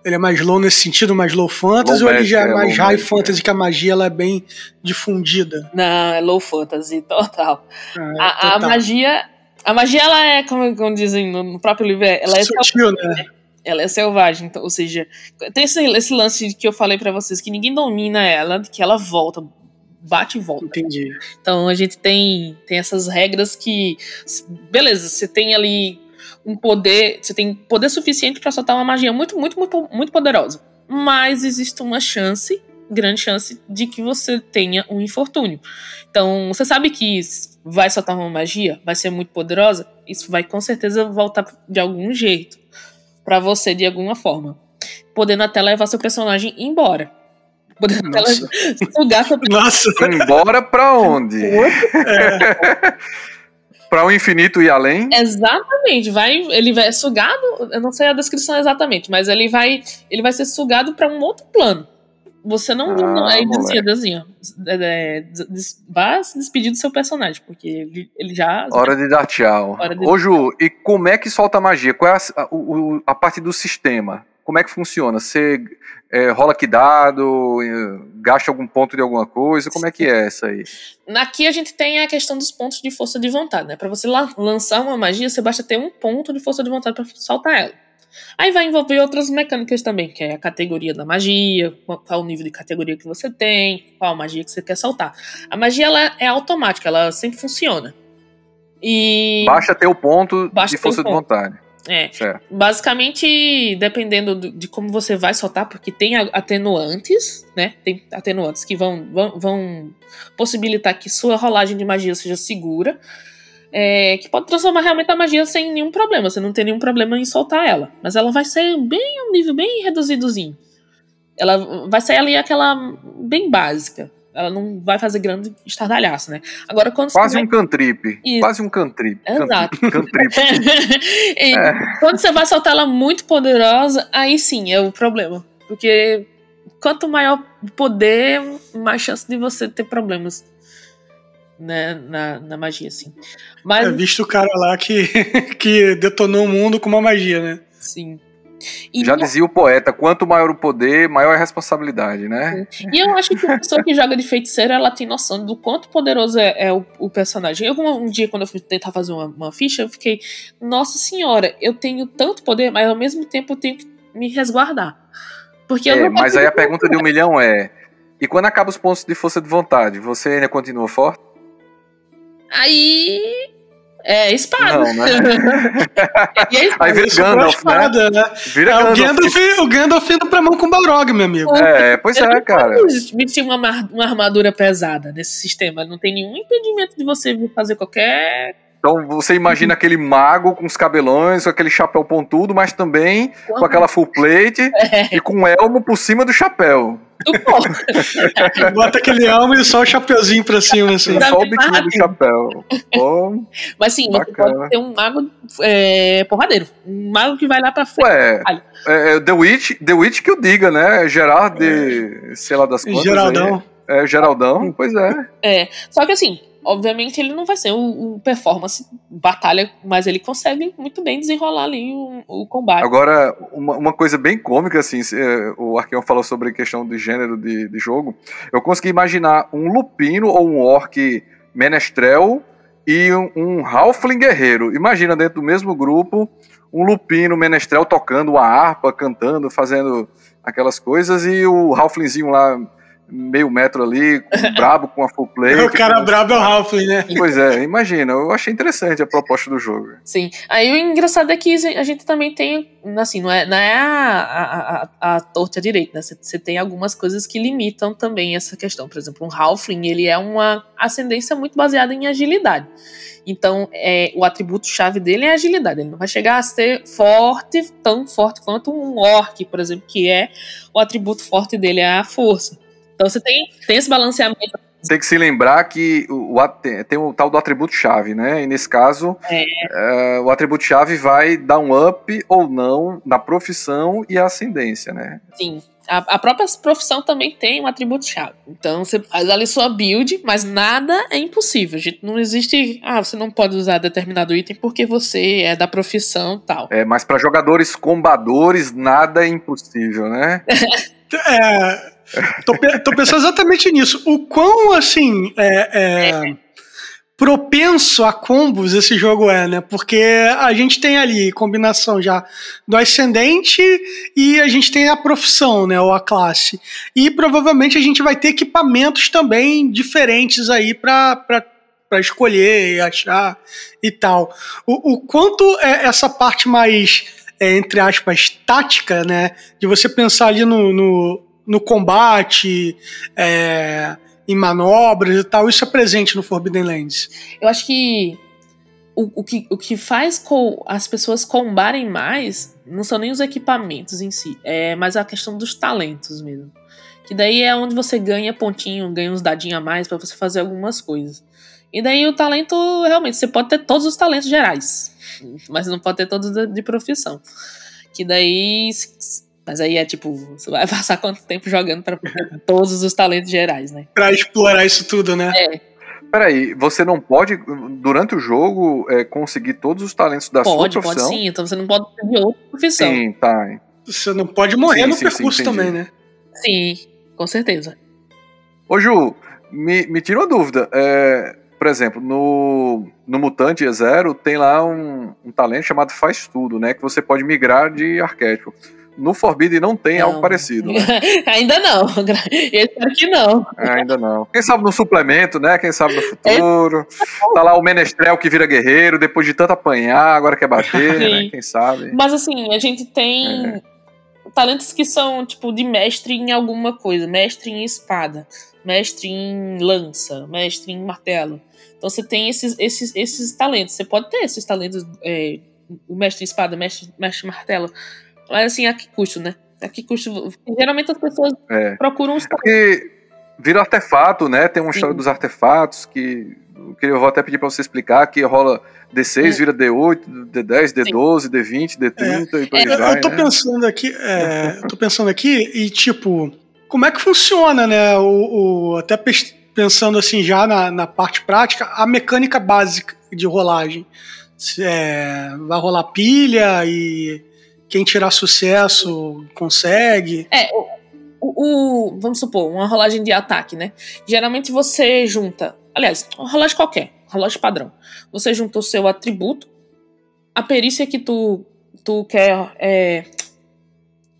ele é mais low nesse sentido, mais low fantasy, low ou ele já é, é mais high fantasy, é. que a magia ela é bem difundida? Não, é low fantasy, total. É, a, total. a, magia. A magia, ela é, como, como dizem no próprio livro, ela é Sutil, selvagem, né? Ela é selvagem, então, ou seja, tem esse, esse lance que eu falei para vocês, que ninguém domina ela, que ela volta bate e volta. Entendi. Então a gente tem, tem essas regras que. Beleza, você tem ali um poder. Você tem poder suficiente para soltar uma magia muito, muito, muito, muito poderosa. Mas existe uma chance, grande chance, de que você tenha um infortúnio. Então, você sabe que vai soltar uma magia, vai ser muito poderosa, isso vai com certeza voltar de algum jeito para você de alguma forma, podendo até levar seu personagem embora. Podendo ela sugar sua Nossa. Embora pra onde? É. para o infinito e além? Exatamente. Vai, ele vai sugado, eu não sei a descrição exatamente, mas ele vai, ele vai ser sugado para um outro plano. Você não, ah, não aí dizia assim, ó, é, é, vá se despedir do seu personagem, porque ele, ele já. Hora de dar tchau. De Ô, Ju, e como é que solta a magia? Qual é a, a, a parte do sistema? Como é que funciona? Você é, rola que dado, gasta algum ponto de alguma coisa? Como é que é essa aí? Aqui a gente tem a questão dos pontos de força de vontade, né? Para você lançar uma magia, você basta ter um ponto de força de vontade para soltar ela. Aí vai envolver outras mecânicas também, que é a categoria da magia, qual o nível de categoria que você tem, qual a magia que você quer soltar. A magia ela é automática, ela sempre funciona. E basta ter o ponto de força de vontade. É. Certo. Basicamente, dependendo de como você vai soltar, porque tem atenuantes, né? Tem atenuantes que vão, vão, vão possibilitar que sua rolagem de magia seja segura. É, que pode transformar realmente a magia sem nenhum problema. Você não tem nenhum problema em soltar ela. Mas ela vai ser bem um nível bem reduzidozinho. Ela vai ser ali aquela bem básica. Ela não vai fazer grande estardalhaço, né? Agora, quando Quase vai... um cantrip. Isso. Quase um cantrip. Exato. Cantrip. é. Quando você vai soltar ela muito poderosa, aí sim é o problema. Porque quanto maior o poder, mais chance de você ter problemas. Né, na, na magia, assim. Mas... É, visto o cara lá que, que detonou o mundo com uma magia, né? Sim. E Já dizia o poeta, quanto maior o poder, maior a responsabilidade, né? E eu acho que a pessoa que joga de feiticeiro, ela tem noção do quanto poderoso é, é o, o, personagem. Eu, um dia, quando eu fui tentar fazer uma, uma, ficha, eu fiquei, nossa senhora, eu tenho tanto poder, mas ao mesmo tempo eu tenho que me resguardar. Porque é, mas aí a pergunta de um milhão é, e quando acaba os pontos de força de vontade, você ainda continua forte? Aí é, espada. Não, né? e é espada. Aí vira Gandalf, espada, né? né? Vira é, Gandalf. O Gandalf, o Gandalf indo pra mão com o Balrog, meu amigo. É, pois é, cara. Vestir uma, uma armadura pesada nesse sistema. Não tem nenhum impedimento de você fazer qualquer então você imagina aquele mago com os cabelões, com aquele chapéu pontudo, mas também com aquela full plate é. e com um elmo por cima do chapéu. Bota aquele elmo e só o chapeuzinho pra cima, assim. Só o biquinho do chapéu. Pô, mas sim, bacana. você pode ter um mago é, porradeiro. Um mago que vai lá pra frente. Ué, é, é, The, Witch, The Witch que eu diga, né? Gerard de, sei lá das quantas. Geraldão. Aí. É, Geraldão, pois é. É, só que assim, obviamente ele não vai ser o, o, performance batalha, mas ele consegue muito bem desenrolar ali o, o combate. Agora, uma, uma, coisa bem cômica, assim, é, o Arqueão falou sobre a questão do gênero de, de jogo, eu consegui imaginar um lupino ou um orc menestrel e um, um Halfling guerreiro. Imagina dentro do mesmo grupo um lupino menestrel tocando a harpa, cantando, fazendo aquelas coisas e o Halflingzinho lá meio metro ali, brabo com a full play. o cara com... brabo é o Halfling, né? Pois é, imagina, eu achei interessante a proposta do jogo. Sim, aí o engraçado é que a gente também tem, assim, não é, não é a, a, a, a torta direita, né? Você tem algumas coisas que limitam também essa questão. Por exemplo, um Halfling, ele é uma ascendência muito baseada em agilidade. Então, é, o atributo-chave dele é agilidade. Ele não vai chegar a ser forte, tão forte quanto um orc, por exemplo, que é o atributo forte dele é a força. Então você tem, tem esse balanceamento. Tem que se lembrar que o, o tem o tal do atributo-chave, né? E nesse caso, é. uh, o atributo-chave vai dar um up ou não na profissão e a ascendência, né? Sim. A, a própria profissão também tem um atributo-chave. Então você faz ali sua build, mas nada é impossível. Gente, não existe. Ah, você não pode usar determinado item porque você é da profissão tal. É, mas para jogadores combadores, nada é impossível, né? é, Tô, tô, pensando exatamente nisso. O quão, assim, é, é, propenso a combos esse jogo é, né? Porque a gente tem ali combinação já do ascendente e a gente tem a profissão, né? Ou a classe. E provavelmente a gente vai ter equipamentos também diferentes aí para para escolher e achar e tal. O, o quanto é essa parte mais, é, entre aspas, tática, né? De você pensar ali no, no no combate, é, em manobras e tal, isso é presente no Forbidden Lands. Eu acho que o, o, que, o que faz com as pessoas combarem mais não são nem os equipamentos em si, é mais a questão dos talentos mesmo. Que daí é onde você ganha pontinho, ganha uns dadinhos a mais para você fazer algumas coisas. E daí o talento, realmente, você pode ter todos os talentos gerais, mas não pode ter todos de, de profissão. Que daí mas aí é tipo, você vai passar quanto tempo jogando para todos os talentos gerais, né? Pra explorar isso tudo, né? É. Peraí, você não pode, durante o jogo, é, conseguir todos os talentos da pode, sua profissão? Pode, sim. Então você não pode ter outra profissão. Sim, tá. Você não pode morrer sim, no sim, percurso sim, também, né? Sim, com certeza. Ô Ju, me, me tira uma dúvida. É, por exemplo, no, no Mutante Zero tem lá um, um talento chamado Faz Tudo, né? Que você pode migrar de arquétipo. No Forbidden não tem não. algo parecido. Né? ainda não. Eu espero que não. É, ainda não. Quem sabe no suplemento, né? Quem sabe no futuro. É. Tá lá o Menestrel que vira guerreiro, depois de tanto apanhar, agora quer bater, né? Quem sabe. Mas assim, a gente tem é. talentos que são, tipo, de mestre em alguma coisa. Mestre em espada, mestre em lança, mestre em martelo. Então você tem esses, esses, esses talentos. Você pode ter esses talentos. É, o mestre em espada, mestre, mestre martelo mas assim, a que custo, né? A que custo? Geralmente as pessoas é. procuram os. É porque vira artefato, né? Tem uma história Sim. dos artefatos que eu vou até pedir para você explicar que rola D6, é. vira D8, D10, D12, Sim. D20, D30 é. e por aí é, vai. Eu tô né? pensando aqui, é, eu tô pensando aqui e tipo, como é que funciona, né? O, o até pensando assim já na, na, parte prática, a mecânica básica de rolagem. É, vai rolar pilha e quem tirar sucesso consegue. É, o, o, vamos supor, uma rolagem de ataque, né? Geralmente você junta, aliás, uma rolagem qualquer, rolagem padrão. Você junta o seu atributo, a perícia que tu, tu quer é,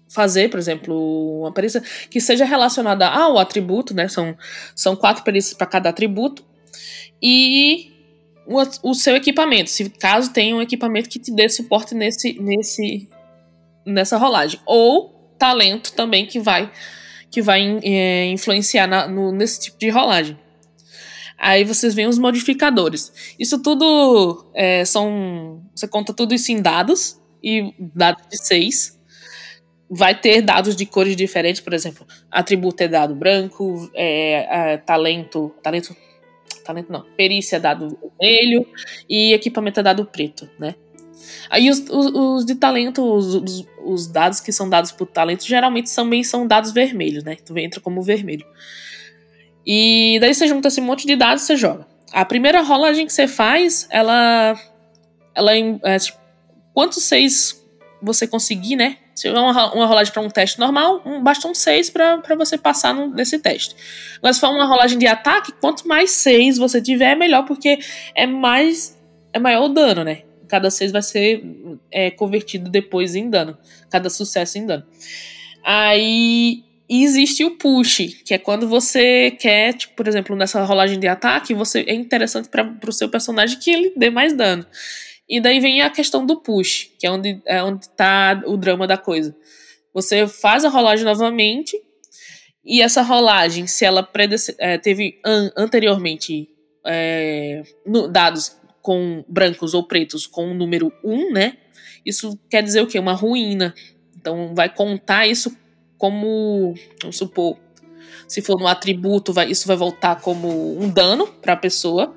fazer, por exemplo, uma perícia que seja relacionada ao atributo, né? São, são quatro perícias para cada atributo. E o, o, seu equipamento, se caso tenha um equipamento que te dê suporte nesse, nesse, nessa rolagem. Ou talento também que vai que vai é, influenciar na, no, nesse tipo de rolagem. Aí vocês veem os modificadores. Isso tudo é, são. Você conta tudo isso em dados, e dados de seis. Vai ter dados de cores diferentes, por exemplo, atributo é dado branco, é, é, talento. Talento. Talento não. Perícia é dado vermelho e equipamento é dado preto, né? Aí os, os, os de talento, os, os, dados que são dados por talento, geralmente também são dados vermelhos, né? Tu entra como vermelho. E daí você junta esse monte de dados e você joga. A primeira rolagem que você faz, ela. Ela é, tipo, quantos seis você conseguir, né? Se for uma, uma rolagem para um teste normal, um, basta um 6 para você passar no, nesse teste. Mas se for uma rolagem de ataque, quanto mais 6 você tiver, é melhor, porque é mais. é maior o dano, né? Cada 6 vai ser é, convertido depois em dano. Cada sucesso em dano. Aí existe o push, que é quando você quer, tipo, por exemplo, nessa rolagem de ataque, você é interessante para o seu personagem que ele dê mais dano. E daí vem a questão do push, que é onde é onde tá o drama da coisa. Você faz a rolagem novamente, e essa rolagem, se ela é, teve an anteriormente é, no, dados com brancos ou pretos com o número 1, né? Isso quer dizer o quê? Uma ruína. Então vai contar isso como, vamos supor, se for no atributo, vai, isso vai voltar como um dano para a pessoa.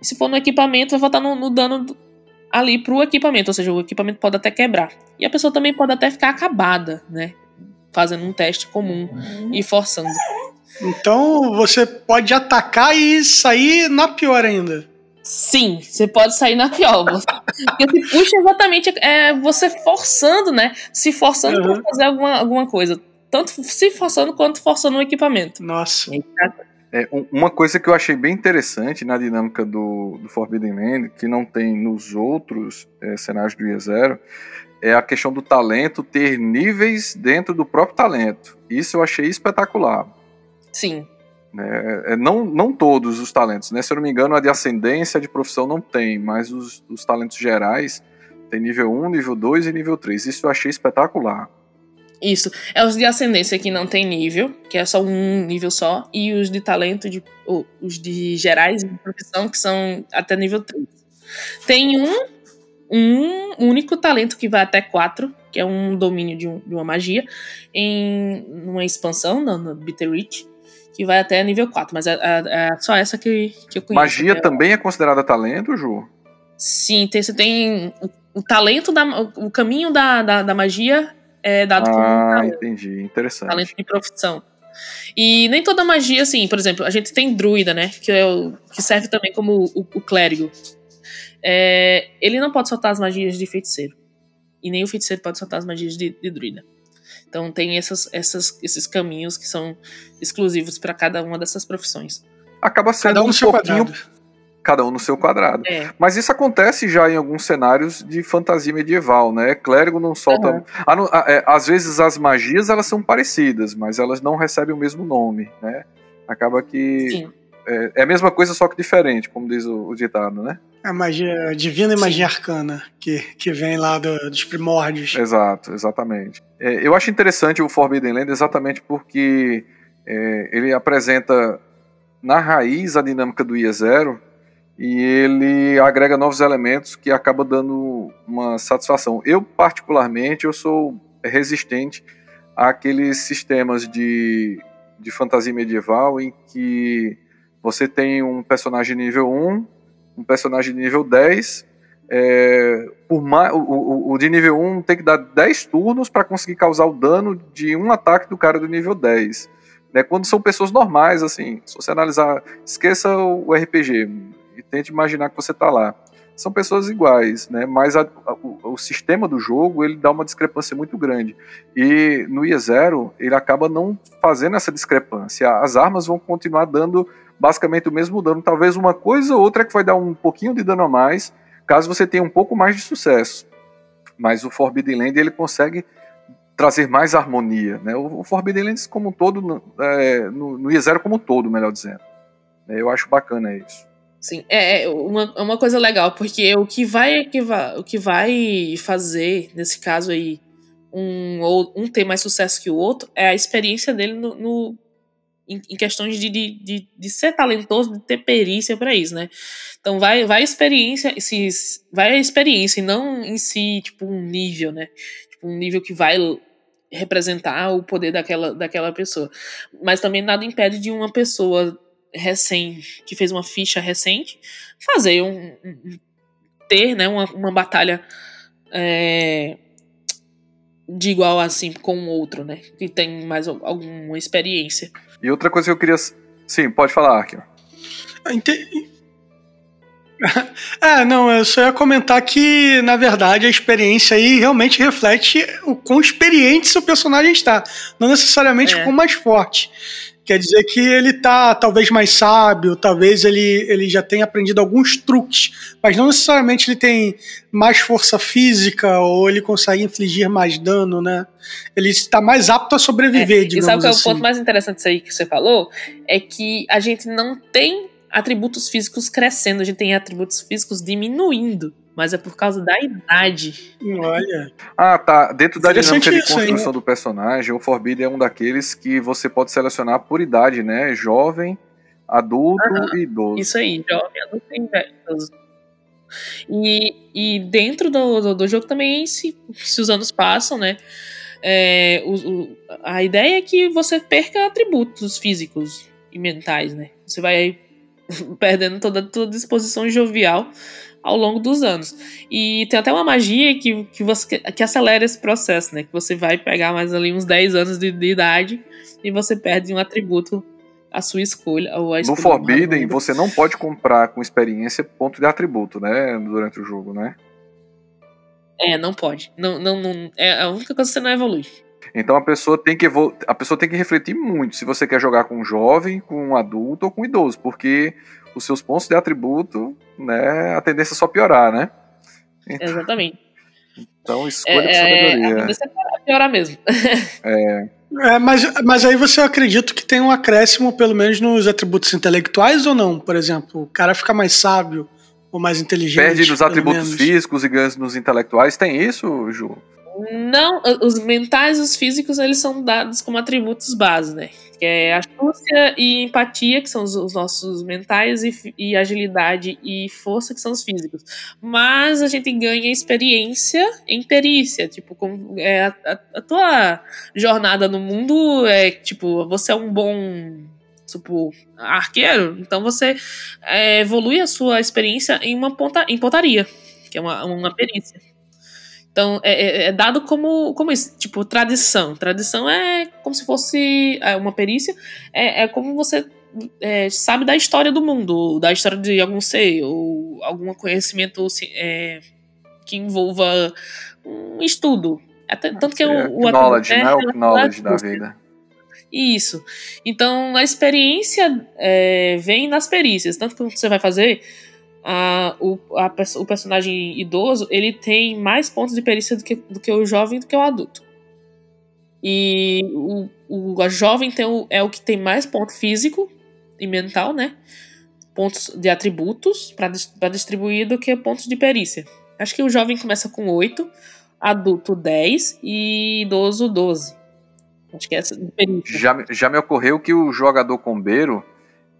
E se for no equipamento, vai voltar no, no dano ali para o equipamento, ou seja, o equipamento pode até quebrar. E a pessoa também pode até ficar acabada, né? Fazendo um teste comum uhum. e forçando. Então você pode atacar e sair na pior ainda. Sim, você pode sair na pior. Porque se puxa exatamente é você forçando, né? Se forçando uhum. para fazer alguma, alguma coisa tanto se forçando quanto forçando o equipamento. Nossa. É, uma coisa que eu achei bem interessante na dinâmica do, do Forbidden Land, que não tem nos outros é, cenários do IE0, é a questão do talento ter níveis dentro do próprio talento. Isso eu achei espetacular. Sim. É, é, não, não todos os talentos, né? Se eu não me engano, a de ascendência de profissão não tem, mas os, os talentos gerais tem nível 1, nível 2 e nível 3. Isso eu achei espetacular. Isso. É os de ascendência que não tem nível, que é só um nível só, e os de talento, de, os de gerais de profissão, que são até nível 3. Tem um, um único talento que vai até 4, que é um domínio de, um, de uma magia, em uma expansão no, Bitter Reach, que vai até nível 4, mas é, é, é só essa que, que eu conheço. Magia é também é considerada talento, Ju? Sim, tem, você tem o, talento, da, o, caminho da, da, da magia é dado ah, como Ah, entendi. Interessante. Talento de profissão. E nem toda magia, assim, por exemplo, a gente tem druida, né? Que, é o, que serve também como o, o clérigo. É, ele não pode soltar as magias de feiticeiro. E nem o feiticeiro pode soltar as magias de, de druida. Então tem essas, essas, esses caminhos que são exclusivos para cada uma dessas profissões. Acaba sendo cada um, um pouquinho, quadrado cada um no seu quadrado. É. Mas isso acontece já em alguns cenários de fantasia medieval, né? Clérigo não solta. Uhum. é, às vezes as magias elas são parecidas, mas elas não recebem o mesmo nome, né? Acaba que é, é, a mesma coisa só que diferente, como diz o, o ditado, né? A magia divina e Sim. magia arcana que, que vem lá do, dos primórdios. Exato, exatamente. É, eu acho interessante o Forbidden Land exatamente porque é, ele apresenta na raiz a dinâmica do IE0 e ele agrega novos elementos que acaba dando uma satisfação. Eu particularmente eu sou resistente àqueles sistemas de, de fantasia medieval em que você tem um personagem nível 1, um personagem de nível 10, é, por mais, o, o, o, de nível 1 tem que dar 10 turnos para conseguir causar o dano de um ataque do cara do nível 10. Né, quando são pessoas normais, assim, se você analisar, esqueça o RPG, e tente imaginar que você está lá. São pessoas iguais, né? Mas a, a, o, o, sistema do jogo ele dá uma discrepância muito grande. E no IE0 ele acaba não fazendo essa discrepância. As armas vão continuar dando basicamente o mesmo dano. Talvez uma coisa ou outra que vai dar um pouquinho de dano a mais, caso você tenha um pouco mais de sucesso. Mas o Forbidden Land ele consegue trazer mais harmonia. Né? O, Forbidden Lands como um todo, é, no, no IE0 como um todo, melhor dizendo. Eu acho bacana isso. Sim, é, é uma, é uma coisa legal, porque o que vai, o que vai fazer, nesse caso aí, um, um ter mais sucesso que o outro, é a experiência dele no, no em, em, questões de, de, de, ser talentoso, de ter perícia para isso, né? Então vai, vai experiência, se, vai a experiência e não em si, tipo, um nível, né? Tipo, um nível que vai representar o poder daquela, daquela pessoa. Mas também nada impede de uma pessoa recém, que fez uma ficha recente, fazer um, um ter, né, uma, uma batalha é, de igual assim com o outro, né, que tem mais alguma experiência. E outra coisa que eu queria, sim, pode falar, Arkio. Ah, é, não, eu só ia comentar que, na verdade, a experiência aí realmente reflete o quão experiente seu personagem está. Não necessariamente é. quão mais forte. Quer dizer que ele tá talvez mais sábio, talvez ele, ele já tenha aprendido alguns truques, mas não necessariamente ele tem mais força física ou ele consegue infligir mais dano, né? Ele está mais apto a sobreviver, é, digamos E sabe qual é o assim. ponto mais interessante disso aí que você falou? É que a gente não tem atributos físicos crescendo, a gente tem atributos físicos diminuindo mas é por causa da idade. Olha. Ah, tá. Dentro da dinâmica de construção do personagem, o Forbidden é um daqueles que você pode selecionar por idade, né? Jovem, adulto e idoso. Isso aí, jovem, adulto e idoso. E, e dentro do, do, do, jogo também, se, se os anos passam, né? É, o, o, a ideia é que você perca atributos físicos e mentais, né? Você vai perdendo toda, toda a disposição jovial ao longo dos anos. E tem até uma magia que, que, você, que acelera esse processo, né? Que você vai pegar mais ali uns 10 anos de, de idade e você perde um atributo à sua escolha. Ou no Forbidden, você não pode comprar com experiência ponto de atributo, né? Durante o jogo, né? É, não pode. Não, não, não, é a única coisa que você não evolui. Então a pessoa tem que a pessoa tem que refletir muito se você quer jogar com um jovem, com um adulto ou com um idoso, porque os seus pontos de atributo, né, a tendência é só piorar, né? Então, Exatamente. Então escolha é, sabedoria. A tendência é piorar mesmo. É. é. mas, mas aí você acredita que tem um acréscimo, pelo menos nos atributos intelectuais ou não? Por exemplo, o cara fica mais sábio ou mais inteligente? Perde nos atributos menos. físicos e ganha nos intelectuais. Tem isso, Ju? Não, os mentais e os físicos, eles são dados como atributos base, né? Que é astúcia e empatia, que são os, os nossos mentais, e, e, agilidade e força, que são os físicos. Mas a gente ganha experiência em perícia. Tipo, com, é, a, a, tua jornada no mundo é, tipo, você é um bom tipo, arqueiro, então você é, evolui a sua experiência em uma ponta, em pontaria, que é uma, uma perícia. Então, é, é, é, dado como, como isso, tipo, tradição. Tradição é como se fosse é, uma perícia, é, é como você é, sabe da história do mundo, da história de algum ser, ou algum conhecimento é, que envolva um estudo. Até, tanto que o, o knowledge, né? O knowledge da vida. Isso. Então, a experiência vem nas perícias. Tanto que você vai fazer, a, o, a, o personagem idoso ele tem mais pontos de perícia do que, do que o jovem do que o adulto. E o, o a jovem tem o, é o que tem mais ponto físico e mental, né? Pontos de atributos para distribuir do que pontos de perícia. Acho que o jovem começa com 8, adulto 10 e idoso 12. Acho que é essa. Já, já me ocorreu que o jogador combeiro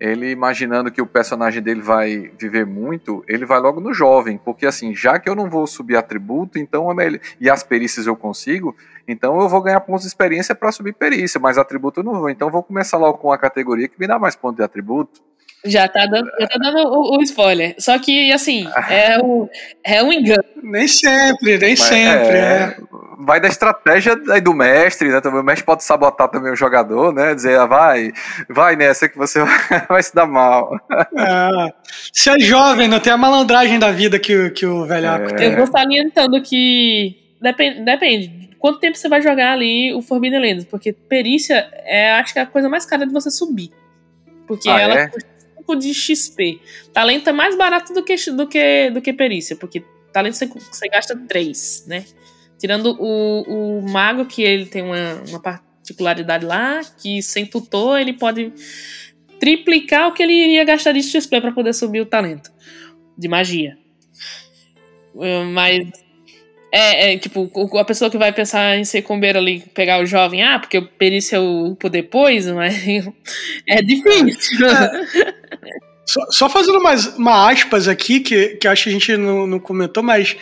ele imaginando que o personagem dele vai viver muito, ele vai logo no jovem, porque assim, já que eu não vou subir atributo, então é melhor, e as perícias eu consigo, então eu vou ganhar pontos de experiência para subir perícia, mas atributo eu não vou. Então eu vou começar logo com a categoria que me dá mais pontos de atributo. Já tá dando, já tá dando o, o, spoiler. Só que, assim, é, o, é um engano. Nem sempre, nem Mas sempre. É, é. Vai da estratégia aí do mestre, né? Também o mestre pode sabotar também o jogador, né? Dizer, ah, vai, vai nessa que você vai, vai se dar mal. É. Se é jovem, não tem a malandragem da vida que, que o velhaco é. tem. Eu vou salientando que depende, depende. Quanto tempo você vai jogar ali o Forbidden Lands? Porque perícia é, acho que é a coisa mais cara de você subir. Porque ah, ela é? De XP. Talento é mais barato do que, do que, do que perícia, porque talento você, você gasta 3, né? Tirando o, o mago, que ele tem uma, uma particularidade lá, que sem tutor ele pode triplicar o que ele iria gastar de XP para poder subir o talento de magia. Mas é, é, tipo, a pessoa que vai pensar em ser combeiro ali, pegar o jovem, ah, porque o perícia eu upo depois, mas é difícil. É. Só, só, fazendo mais uma aspas aqui, que, que acho que a gente não, não comentou, mas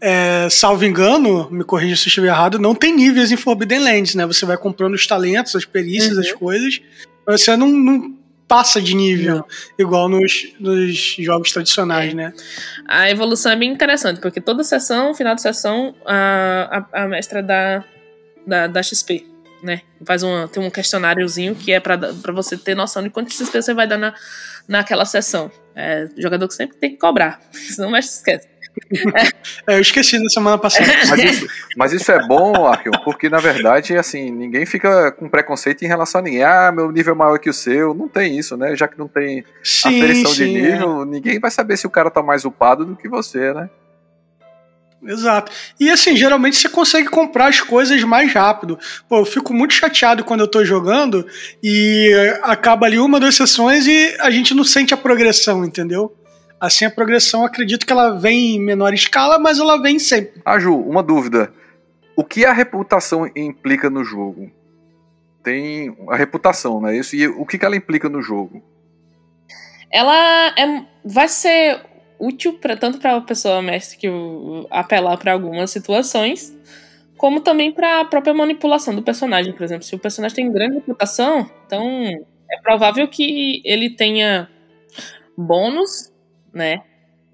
é, salvo engano, me corrija se eu estiver errado, não tem níveis em Forbidden Lands, né? Você vai comprando os talentos, as perícias, uhum. as coisas, você não, não passa de nível, não. igual nos, nos jogos tradicionais, é. né? A evolução é bem interessante, porque toda sessão, final de sessão, a, a, a mestra dá, dá, dá XP. né? Faz uma, tem um questionáriozinho que é para você ter noção de quanto XP você vai dar na, naquela sessão. É, jogador que sempre tem que cobrar, senão o mestre esquece. É, eu esqueci na semana passada. Mas isso, mas isso é bom, Arkham, porque na verdade, assim, ninguém fica com preconceito em relação a ninguém. Ah, meu nível é maior que o seu. Não tem isso, né? Já que não tem Sim, aferição sim, de é. nível, ninguém vai saber se o cara tá mais upado do que você, né? Exato. E assim, geralmente você consegue comprar as coisas mais rápido. Pô, eu fico muito chateado quando eu tô jogando e acaba ali uma, duas sessões e a gente não sente a progressão, entendeu? Assim, a progressão, acredito que ela vem em menor escala, mas ela vem sempre. Ah, Ju, uma dúvida. O que a reputação implica no jogo? Tem a reputação, né? Isso, e o que, que ela implica no jogo? Ela é, vai ser útil pra, tanto para a pessoa mestre que apelar para algumas situações, como também para a própria manipulação do personagem. Por exemplo, se o personagem tem grande reputação, então é provável que ele tenha bônus, né?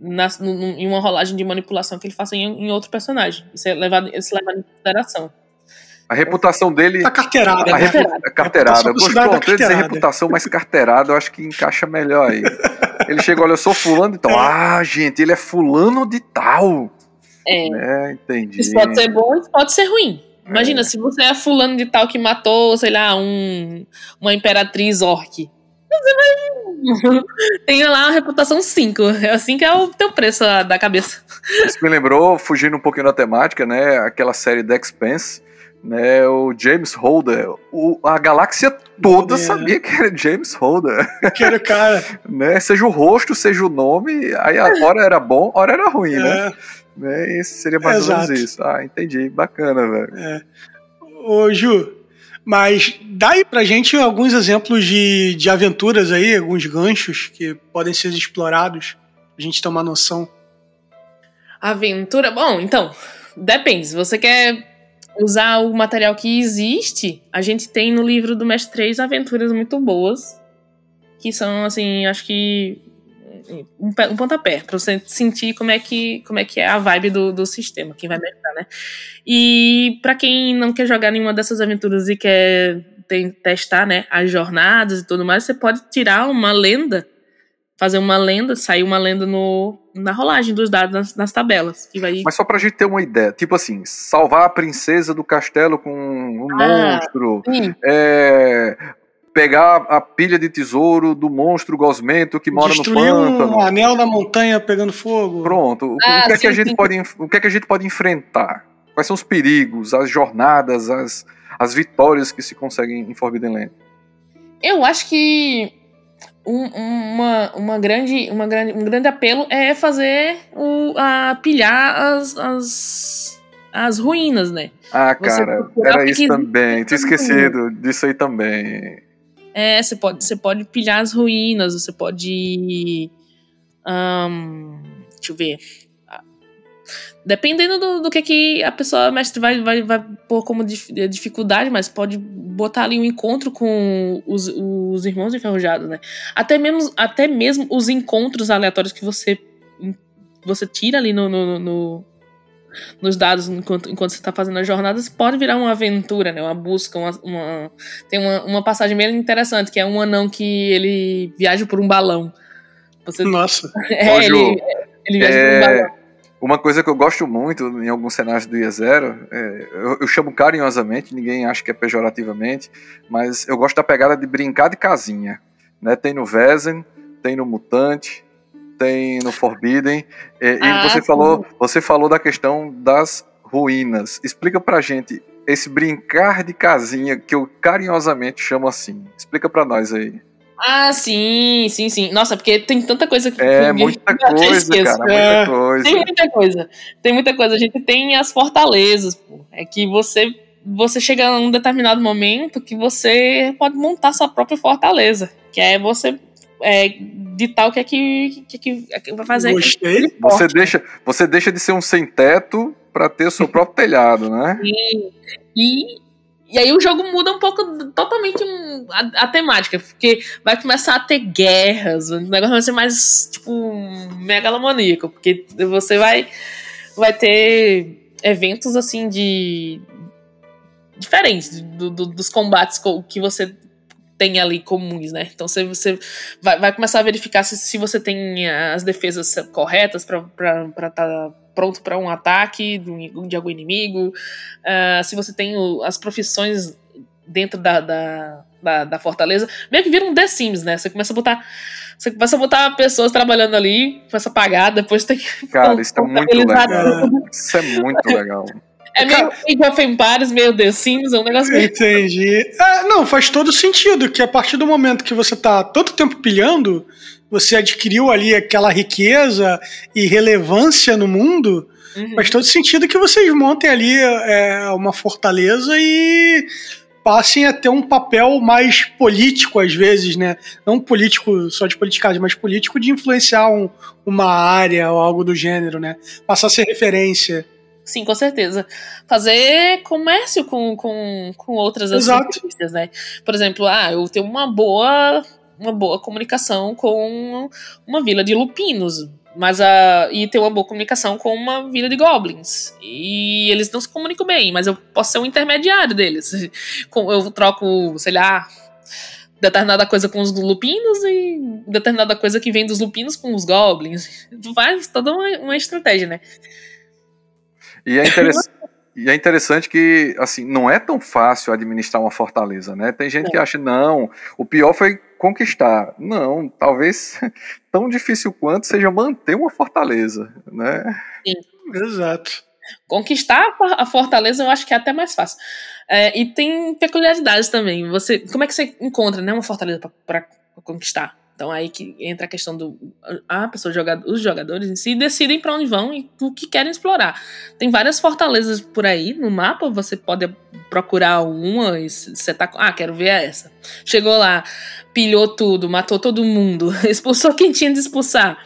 na- no- no- em uma rolagem de manipulação que ele faça em, em outro personagem. Isso é levado, isso é levado em consideração. A reputação dele. Tá carteirada, A né? repu- a carteirada. Reputação Eu por cidade da gosto de dizer carteirada. reputação, mas carteirada eu acho que encaixa melhor aí. Ele chega, olha, eu sou fulano de tal. Ah, gente, ele é fulano de tal. É. É, entendi. Isso pode ser bom, isso pode ser ruim. Imagina, É. se você é fulano de tal que matou, sei lá, um, uma imperatriz orc. Você vai. Tem lá uma reputação 5. É assim que é o teu preço da cabeça. Isso me lembrou, fugindo um pouquinho da temática, né? Aquela série The Expanse, né? O James Holder. O, a galáxia toda É. sabia que era James Holder, Aquele cara. né? Seja o rosto, seja o nome, aí a hora era bom, a hora era ruim, né? É, né? Esse seria mais ou menos isso. Ah, entendi. Bacana, velho. é. Ô, Ju, mas dá aí pra gente alguns exemplos de, de aventuras aí, alguns ganchos que podem ser explorados, a gente ter uma noção. Aventura. Bom, então, depende. Se você quer usar o material que existe, a gente tem no livro do Mestre 3 aventuras muito boas. Que são, assim, acho que. Um, um pontapé, pra você sentir como é que, como é, que é a vibe do, do sistema, quem vai mestrar, né? E pra quem não quer jogar nenhuma dessas aventuras e quer tem- testar, né, as jornadas e tudo mais, você pode tirar uma lenda fazer uma lenda, sair uma lenda no, na rolagem dos dados nas, nas tabelas. Que vai. Mas só pra gente ter uma ideia, tipo assim, salvar a princesa do castelo com um Ah. monstro, Sim, é, pegar a pilha de tesouro do monstro gosmento que mora no Destruir pântano. um anel na montanha pegando fogo. Pronto. O, Ah, o que é que a sim, gente sim. pode, o que é que a gente pode enfrentar? Quais são os perigos, as jornadas, as, as vitórias que se conseguem em Forbidden Land? eu acho que um, uma, uma grande, uma grande, um grande apelo é fazer o, a pilhar as, as, as ruínas, né? Ah, cara, era isso também. Tinha no esquecido disso aí também. É, você pode, você pode pilhar as ruínas, você pode. ahn, deixa eu ver. Dependendo do, do que, que a pessoa mestre vai, vai, vai pôr como dif- dificuldade, mas pode botar ali um encontro com os, os irmãos enferrujados, né? Até mesmo, até mesmo os encontros aleatórios que você, você tira ali no, no- no- nos dados enquanto, enquanto você está fazendo as jornadas, pode virar uma aventura, né? Uma busca, uma, uma- tem uma, uma passagem bem interessante, que é um anão que ele viaja por um balão. Você, Nossa. é, Ô, Ju, ele, ele viaja por um É, balão. uma coisa que eu gosto muito em alguns cenários do IE0, é, eu, eu chamo carinhosamente, ninguém acha que é pejorativamente, mas eu gosto da pegada de brincar de casinha. Né? Tem no Vezem, tem no Mutante, tem no Forbidden. E, e Ah, você, sim. falou, você falou da questão das ruínas. Explica pra gente esse brincar de casinha que eu carinhosamente chamo assim. Explica pra nós aí. Ah, sim, sim, sim. Nossa, porque tem tanta coisa que. É muita coisa, cara, É, muita coisa. Tem muita coisa. Tem muita coisa. A gente tem as fortalezas, pô. É que você você chega a um determinado momento que você pode montar sua própria fortaleza. Que é você é, ditar o que é que, que, que, é que vai fazer. Gostei. Você deixa, você deixa de ser um sem teto pra ter o seu próprio telhado, né? E, e aí o jogo muda um pouco, totalmente a, a temática, porque vai começar a ter guerras, o negócio vai ser mais, tipo, megalomaníaco, porque você vai, vai ter eventos, assim, de... diferentes do, do, dos combates que você tem ali comuns, né? Então você, você vai, vai começar a verificar se, se você tem as defesas corretas para estar tá pronto para um ataque de, algum inimigo, uh, se você tem o, as profissões dentro da, da, da, da, fortaleza, meio que vira um The Sims, né? Você começa a botar. Você começa a botar pessoas trabalhando ali, começa a pagar, depois tem que. Cara, isso é muito legal. Isso é muito legal. É meio Age of Empires, meio The Sims, é um negócio meio... Entendi. É, não, faz todo sentido que a partir do momento que você tá tanto tempo pilhando, você adquiriu ali aquela riqueza e relevância no mundo, uhum. faz todo sentido que vocês montem ali é, uma fortaleza e passem a ter um papel mais político às vezes, né? Não político só de politicagem, mas político de influenciar um, uma área ou algo do gênero, né? Passar a ser referência. Sim, com certeza. Fazer comércio com, com, com outras notícias, né? Por exemplo, ah, eu tenho uma boa uma boa comunicação com uma vila de lupinos, mas a e ter uma boa comunicação com uma vila de goblins. E eles não se comunicam bem, mas eu posso ser um intermediário deles. Eu troco, sei lá, determinada coisa com os lupinos e determinada coisa que vem dos lupinos com os goblins. Faz toda uma, uma estratégia, né? E é, e é interessante que, assim, não é tão fácil administrar uma fortaleza, né? Tem gente é. que acha, não, o pior foi conquistar. Não, talvez tão difícil quanto seja manter uma fortaleza, né? Sim. Exato. Conquistar a fortaleza eu acho que é até mais fácil. É, e tem peculiaridades também. Você, como é que você encontra né, uma fortaleza para conquistar? Então aí que entra a questão do a pessoa jogador, os jogadores em si decidem para onde vão e o que querem explorar. Tem várias fortalezas por aí no mapa, você pode procurar uma e você tá, ah, quero ver essa. Chegou lá, pilhou tudo, matou todo mundo, expulsou quem tinha de expulsar.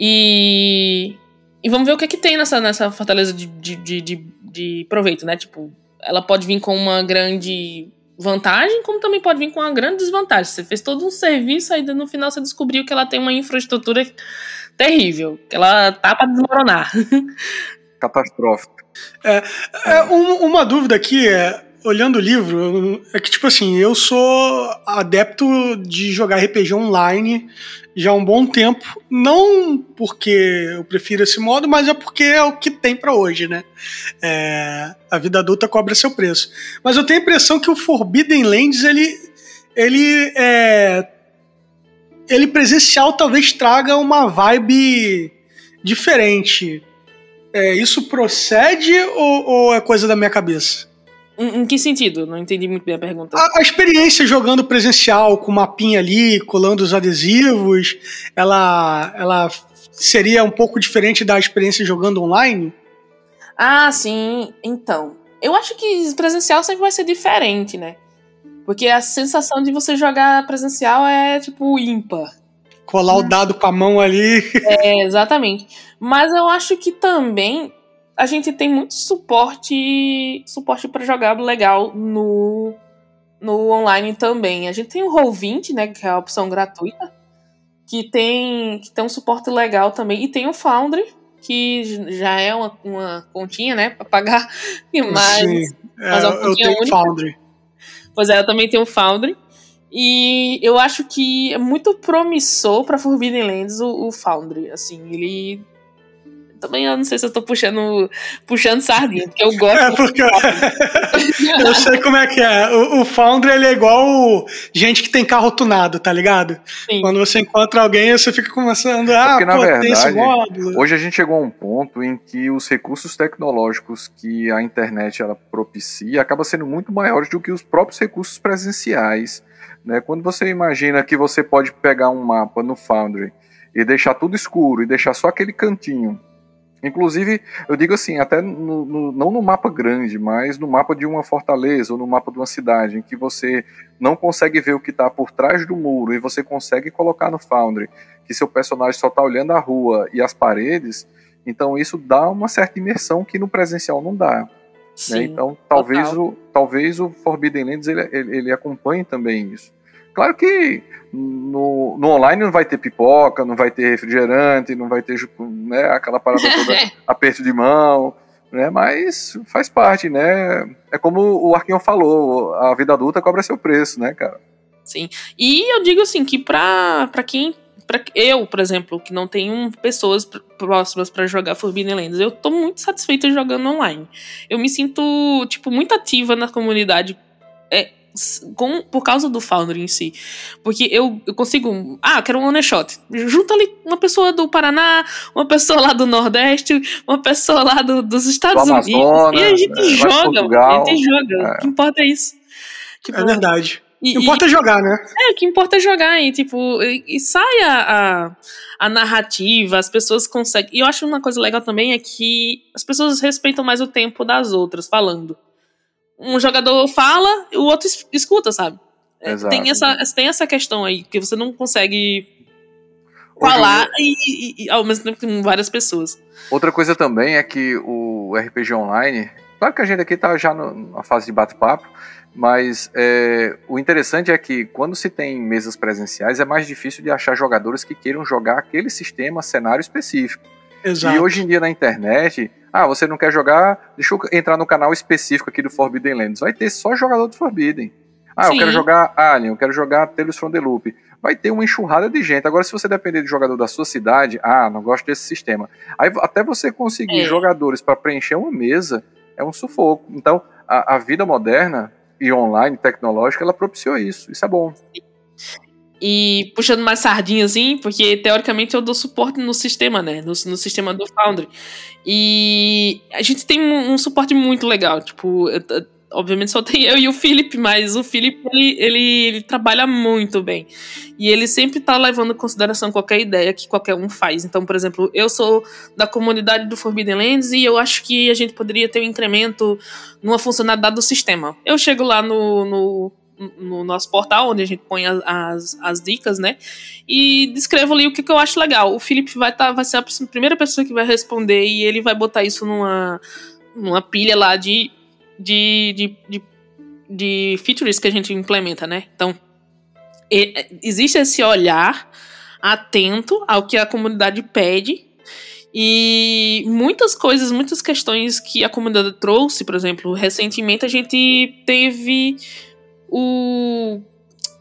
E e vamos ver o que é que tem nessa, nessa fortaleza de, de, de, de, de proveito, né? Tipo, ela pode vir com uma grande vantagem, como também pode vir com uma grande desvantagem. Você fez todo um serviço, aí no final você descobriu que ela tem uma infraestrutura terrível, que ela tá para desmoronar. Catastrófica. É, é um, uma dúvida aqui é, olhando o livro, é que tipo assim, eu sou adepto de jogar RPG online já há um bom tempo. Não porque eu prefiro esse modo, mas é porque é o que tem para hoje, né? É, a vida adulta cobra seu preço. Mas eu tenho a impressão que o Forbidden Lands, ele, ele é, ele presencial talvez traga uma vibe diferente. É, isso procede ou, ou é coisa da minha cabeça? Em, em, que sentido? Não entendi muito bem a pergunta. A, a, experiência jogando presencial, com mapinha ali, colando os adesivos, ela, ela seria um pouco diferente da experiência jogando online? Ah, sim. Então, eu acho que presencial sempre vai ser diferente, né? Porque a sensação de você jogar presencial é tipo ímpar. Colar o dado com a mão ali. É, exatamente. Mas eu acho que também a gente tem muito suporte suporte para jogar legal no, no online também. A gente tem o Roll20, né, que é a opção gratuita, que tem, que tem um suporte legal também. E tem o Foundry, que já é uma, uma continha, né, para pagar. Mas, Sim, mas é, uma eu tenho única. Foundry. Pois é, eu também tenho o Foundry. E eu acho que é muito promissor para Forbidden Lands o, o Foundry. Assim, ele também eu não sei se eu tô puxando, puxando sardinha, porque eu gosto. É porque eu, eu sei como é que é. O, o Foundry ele é igual gente que tem carro tunado, tá ligado? Sim. Quando você encontra alguém, você fica começando, é ah, porque, pô, na verdade, tem esse módulo. Hoje a gente chegou a um ponto em que os recursos tecnológicos que a internet ela propicia acaba sendo muito maiores do que os próprios recursos presenciais. Né? Quando você imagina que você pode pegar um mapa no Foundry e deixar tudo escuro e deixar só aquele cantinho Inclusive, eu digo assim, até no, no, não no mapa grande, mas no mapa de uma fortaleza ou no mapa de uma cidade, em que você não consegue ver o que está por trás do muro e você consegue colocar no Foundry que seu personagem só está olhando a rua e as paredes, então isso dá uma certa imersão que no presencial não dá. Né? Sim, né? Então, talvez o, talvez o Forbidden Lands ele, ele, ele acompanhe também isso. Claro que no, no online não vai ter pipoca, não vai ter refrigerante, não vai ter né, aquela parada toda, aperto de mão. né? Mas faz parte, né? É como o Arquinho falou, a vida adulta cobra seu preço, né, cara? Sim. E eu digo assim que pra, pra quem Pra, eu, por exemplo, que não tenho pessoas próximas para jogar Forbidden Lands, eu tô muito satisfeita jogando online. Eu me sinto, tipo, muito ativa na comunidade. É, com, por causa do Foundry em si. Porque eu, eu consigo. Ah, quero um one shot. Junta ali uma pessoa do Paraná, uma pessoa lá do Nordeste, uma pessoa lá do, dos Estados do Unidos. Amazonas, e a gente é, joga. A gente joga. É. O que importa é isso. Tipo, é verdade. o que importa e, é jogar, né? É, o que importa é jogar. E, tipo, e, e sai a, a, a, narrativa, as pessoas conseguem. E eu acho uma coisa legal também é que as pessoas respeitam mais o tempo das outras falando um jogador fala e o outro escuta, sabe? É, Exato. Tem essa, tem essa questão aí, que você não consegue falar e, e, ao mesmo tempo com várias pessoas. Outra coisa também é que o RPG Online, claro que a gente aqui tá já no, na fase de bate-papo, mas é, o interessante é que quando se tem mesas presenciais é mais difícil de achar jogadores que queiram jogar aquele sistema, cenário específico. Exato. E hoje em dia na internet ah, você não quer jogar? Deixa eu entrar no canal específico aqui do Forbidden Lands. Vai ter só jogador do Forbidden. Ah, Sim. eu quero jogar Alien, eu quero jogar Tales from the Loop. Vai ter uma enxurrada de gente. Agora, se você depender de jogador da sua cidade, ah, não gosto desse sistema. Aí, até você conseguir é. jogadores para preencher uma mesa, é um sufoco. Então, a, a vida moderna e online, tecnológica, ela propiciou isso. Isso é bom. E puxando mais sardinha, assim, porque teoricamente eu dou suporte no sistema, né? No, no sistema do Foundry. E a gente tem um, um suporte muito legal. Tipo, eu, obviamente só tem eu e o Felipe, mas o Felipe ele, ele, ele, trabalha muito bem. E ele sempre tá levando em consideração qualquer ideia que qualquer um faz. Então, por exemplo, eu sou da comunidade do Forbidden Lands e eu acho que a gente poderia ter um incremento numa funcionalidade do sistema. Eu chego lá no, no no nosso portal, onde a gente põe as, as, as, dicas, né? E descrevo ali o que, que eu acho legal. O Felipe vai, tá, vai ser a primeira pessoa que vai responder e ele vai botar isso numa, numa pilha lá de, de, de, de, de features que a gente implementa, né? Então, existe esse olhar atento ao que a comunidade pede e muitas coisas, muitas questões que a comunidade trouxe, por exemplo, recentemente a gente teve o.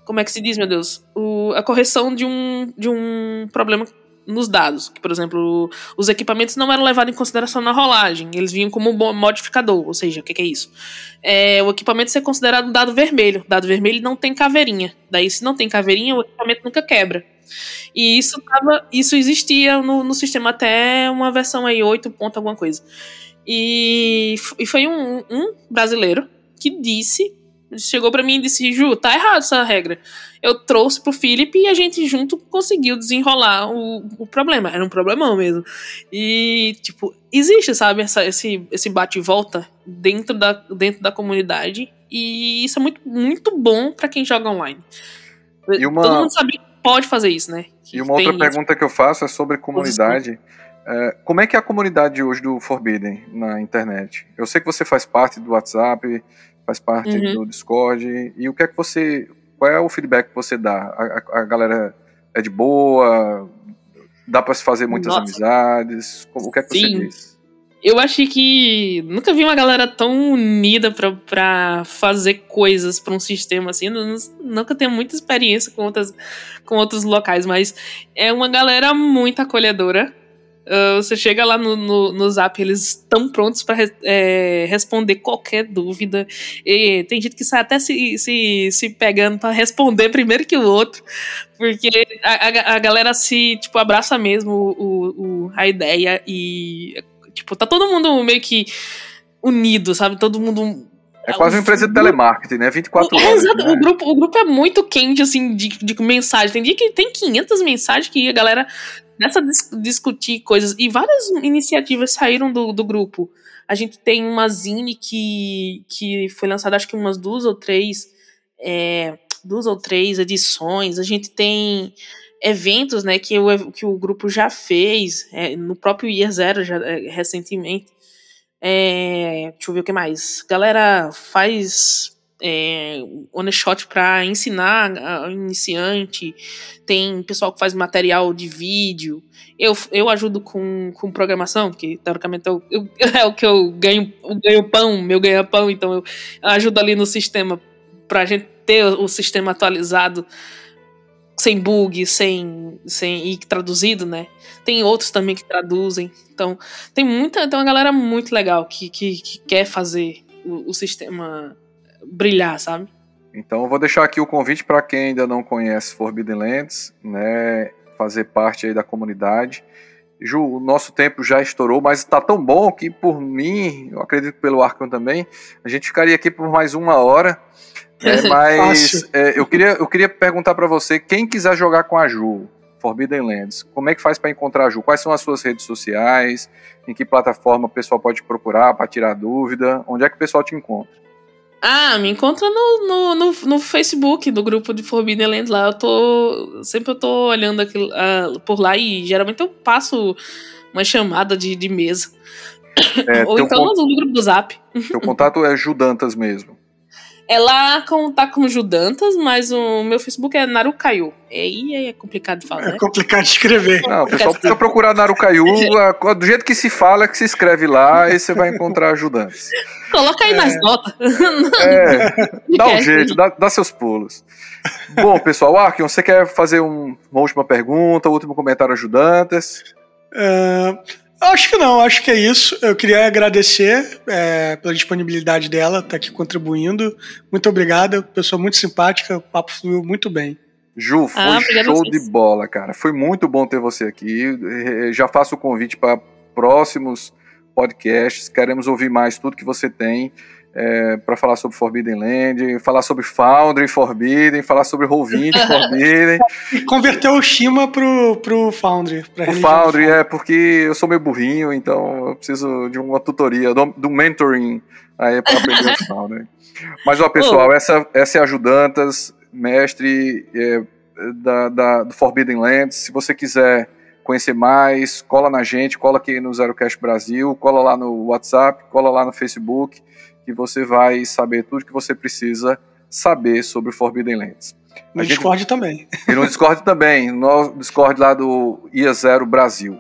Como é que se diz, meu Deus? O, a correção de um, de um problema nos dados. Que, por exemplo, os equipamentos não eram levados em consideração na rolagem, eles vinham como um modificador, ou seja, o que, que, é isso? É, o equipamento ser considerado um dado vermelho. Dado vermelho não tem caveirinha. Daí, se não tem caveirinha, o equipamento nunca quebra. E isso, tava, isso existia no, no sistema até uma versão aí, 8 ponto alguma coisa. E, e foi um, um brasileiro que disse chegou para mim e disse: Ju, tá errado essa regra. Eu trouxe pro Felipe e a gente junto conseguiu desenrolar o, o problema. Era um problemão mesmo. E, tipo, existe, sabe, essa, esse, esse bate e volta dentro da, dentro da comunidade. E isso é muito, muito bom para quem joga online. Uma... Todo mundo sabe que pode fazer isso, né? Que e uma outra pergunta que eu faço é sobre comunidade. É, como é que é a comunidade hoje do Forbidden na internet? Eu sei que você faz parte do WhatsApp, faz parte uhum. do Discord. E o que é que você. Qual é o feedback que você dá? A, a, a galera é de boa? Dá para se fazer muitas Nossa. amizades? O que é que Sim. você diz? Eu achei que nunca vi uma galera tão unida pra, fazer coisas para um sistema assim. Nunca tenho muita experiência com, outras, com outros locais, mas é uma galera muito acolhedora Uh, você chega lá no, no, no Zap, eles estão prontos para é, responder qualquer dúvida. E tem gente que sai até se, se, se pegando para responder primeiro que o outro, porque a, a, a galera se tipo, abraça mesmo o, o, a ideia e tipo, tá todo mundo meio que unido, sabe? Todo mundo é quase uma empresa de telemarketing, né? 24 horas. É, exato. Né? O, grupo, o grupo é muito quente, assim, de, de mensagem. Tem dia que tem 500 mensagens que a galera nessa dis discutir coisas. E várias iniciativas saíram do, do grupo. A gente tem uma zine que, que foi lançada, acho que umas duas ou três. É, duas ou três edições. A gente tem eventos, né, que o, que o grupo já fez, é, no próprio Year Zero, já, é, recentemente. É, deixa eu ver o que mais. Galera faz é, one shot para ensinar a iniciante, tem pessoal que faz material de vídeo. Eu, eu ajudo com, com programação, porque teoricamente eu, eu, é o que eu ganho, eu ganho pão, meu ganha-pão, então eu ajudo ali no sistema para a gente ter o sistema atualizado sem bug, sem, sem e traduzido, né? Tem outros também que traduzem. Então, tem muita, tem uma galera muito legal que, que, que quer fazer o, o sistema brilhar, sabe? Então eu vou deixar aqui o convite para quem ainda não conhece Forbidden Lands, né, fazer parte aí da comunidade. Ju, o nosso tempo já estourou, mas está tão bom que por mim, eu acredito pelo Arkham também, a gente ficaria aqui por mais uma hora. Né, mas é, eu, queria, eu queria perguntar para você, quem quiser jogar com a Ju, Forbidden Lands, como é que faz para encontrar a Ju? Quais são as suas redes sociais? Em que plataforma o pessoal pode procurar para tirar dúvida? Onde é que o pessoal te encontra? Ah, me encontra no, no, no, no, Facebook do grupo de Forbidden Lands lá. Eu tô. Sempre eu tô olhando aquilo, uh, por lá e geralmente eu passo uma chamada de, de mesa. É, Ou então no grupo do Zap. Teu contato é Judantas mesmo. Ela tá com Judantas, mas o meu Facebook é Narukayu. Aí é complicado de falar. É né? complicado de escrever. Não, o pessoal precisa procurar Narukayu. do jeito que se fala, que se escreve lá, aí você vai encontrar ajudantes. Coloca aí é. nas notas. É, dá um jeito, dá, dá seus pulos. Bom, pessoal, Arkion, você quer fazer um, uma última pergunta, um último comentário ajudantes? Uh, Acho que não, acho que é isso. Eu queria agradecer é, pela disponibilidade dela, estar tá aqui contribuindo. Muito obrigada, pessoa muito simpática, o papo fluiu muito bem. Ju, foi ah, show de bola, cara. Foi muito bom ter você aqui. Já faço o convite para próximos podcasts. Queremos ouvir mais tudo que você tem é, para falar sobre Forbidden Land, falar sobre Foundry Forbidden, falar sobre Roll20 Forbidden. E converteu o Shima pro, pro Foundry. Pra o Foundry, é, porque eu sou meio burrinho, então eu preciso de uma tutoria, do, do mentoring aí para aprender o Foundry. Mas, ó, pessoal, oh. essa, essa é a Ajudantas, mestre é, da, da, do Forbidden Lands. Se você quiser conhecer mais, cola na gente, cola aqui no ZeroCast Brasil, cola lá no WhatsApp, cola lá no Facebook que você vai saber tudo que você precisa saber sobre Forbidden Lands. No a Discord gente... também. E no Discord também, no Discord lá do IA Zero Brasil.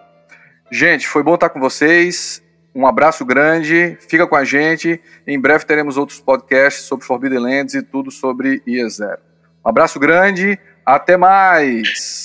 Gente, foi bom estar com vocês. Um abraço grande, fica com a gente. Em breve teremos outros podcasts sobre Forbidden Lands e tudo sobre IA Zero. Um abraço grande, até mais!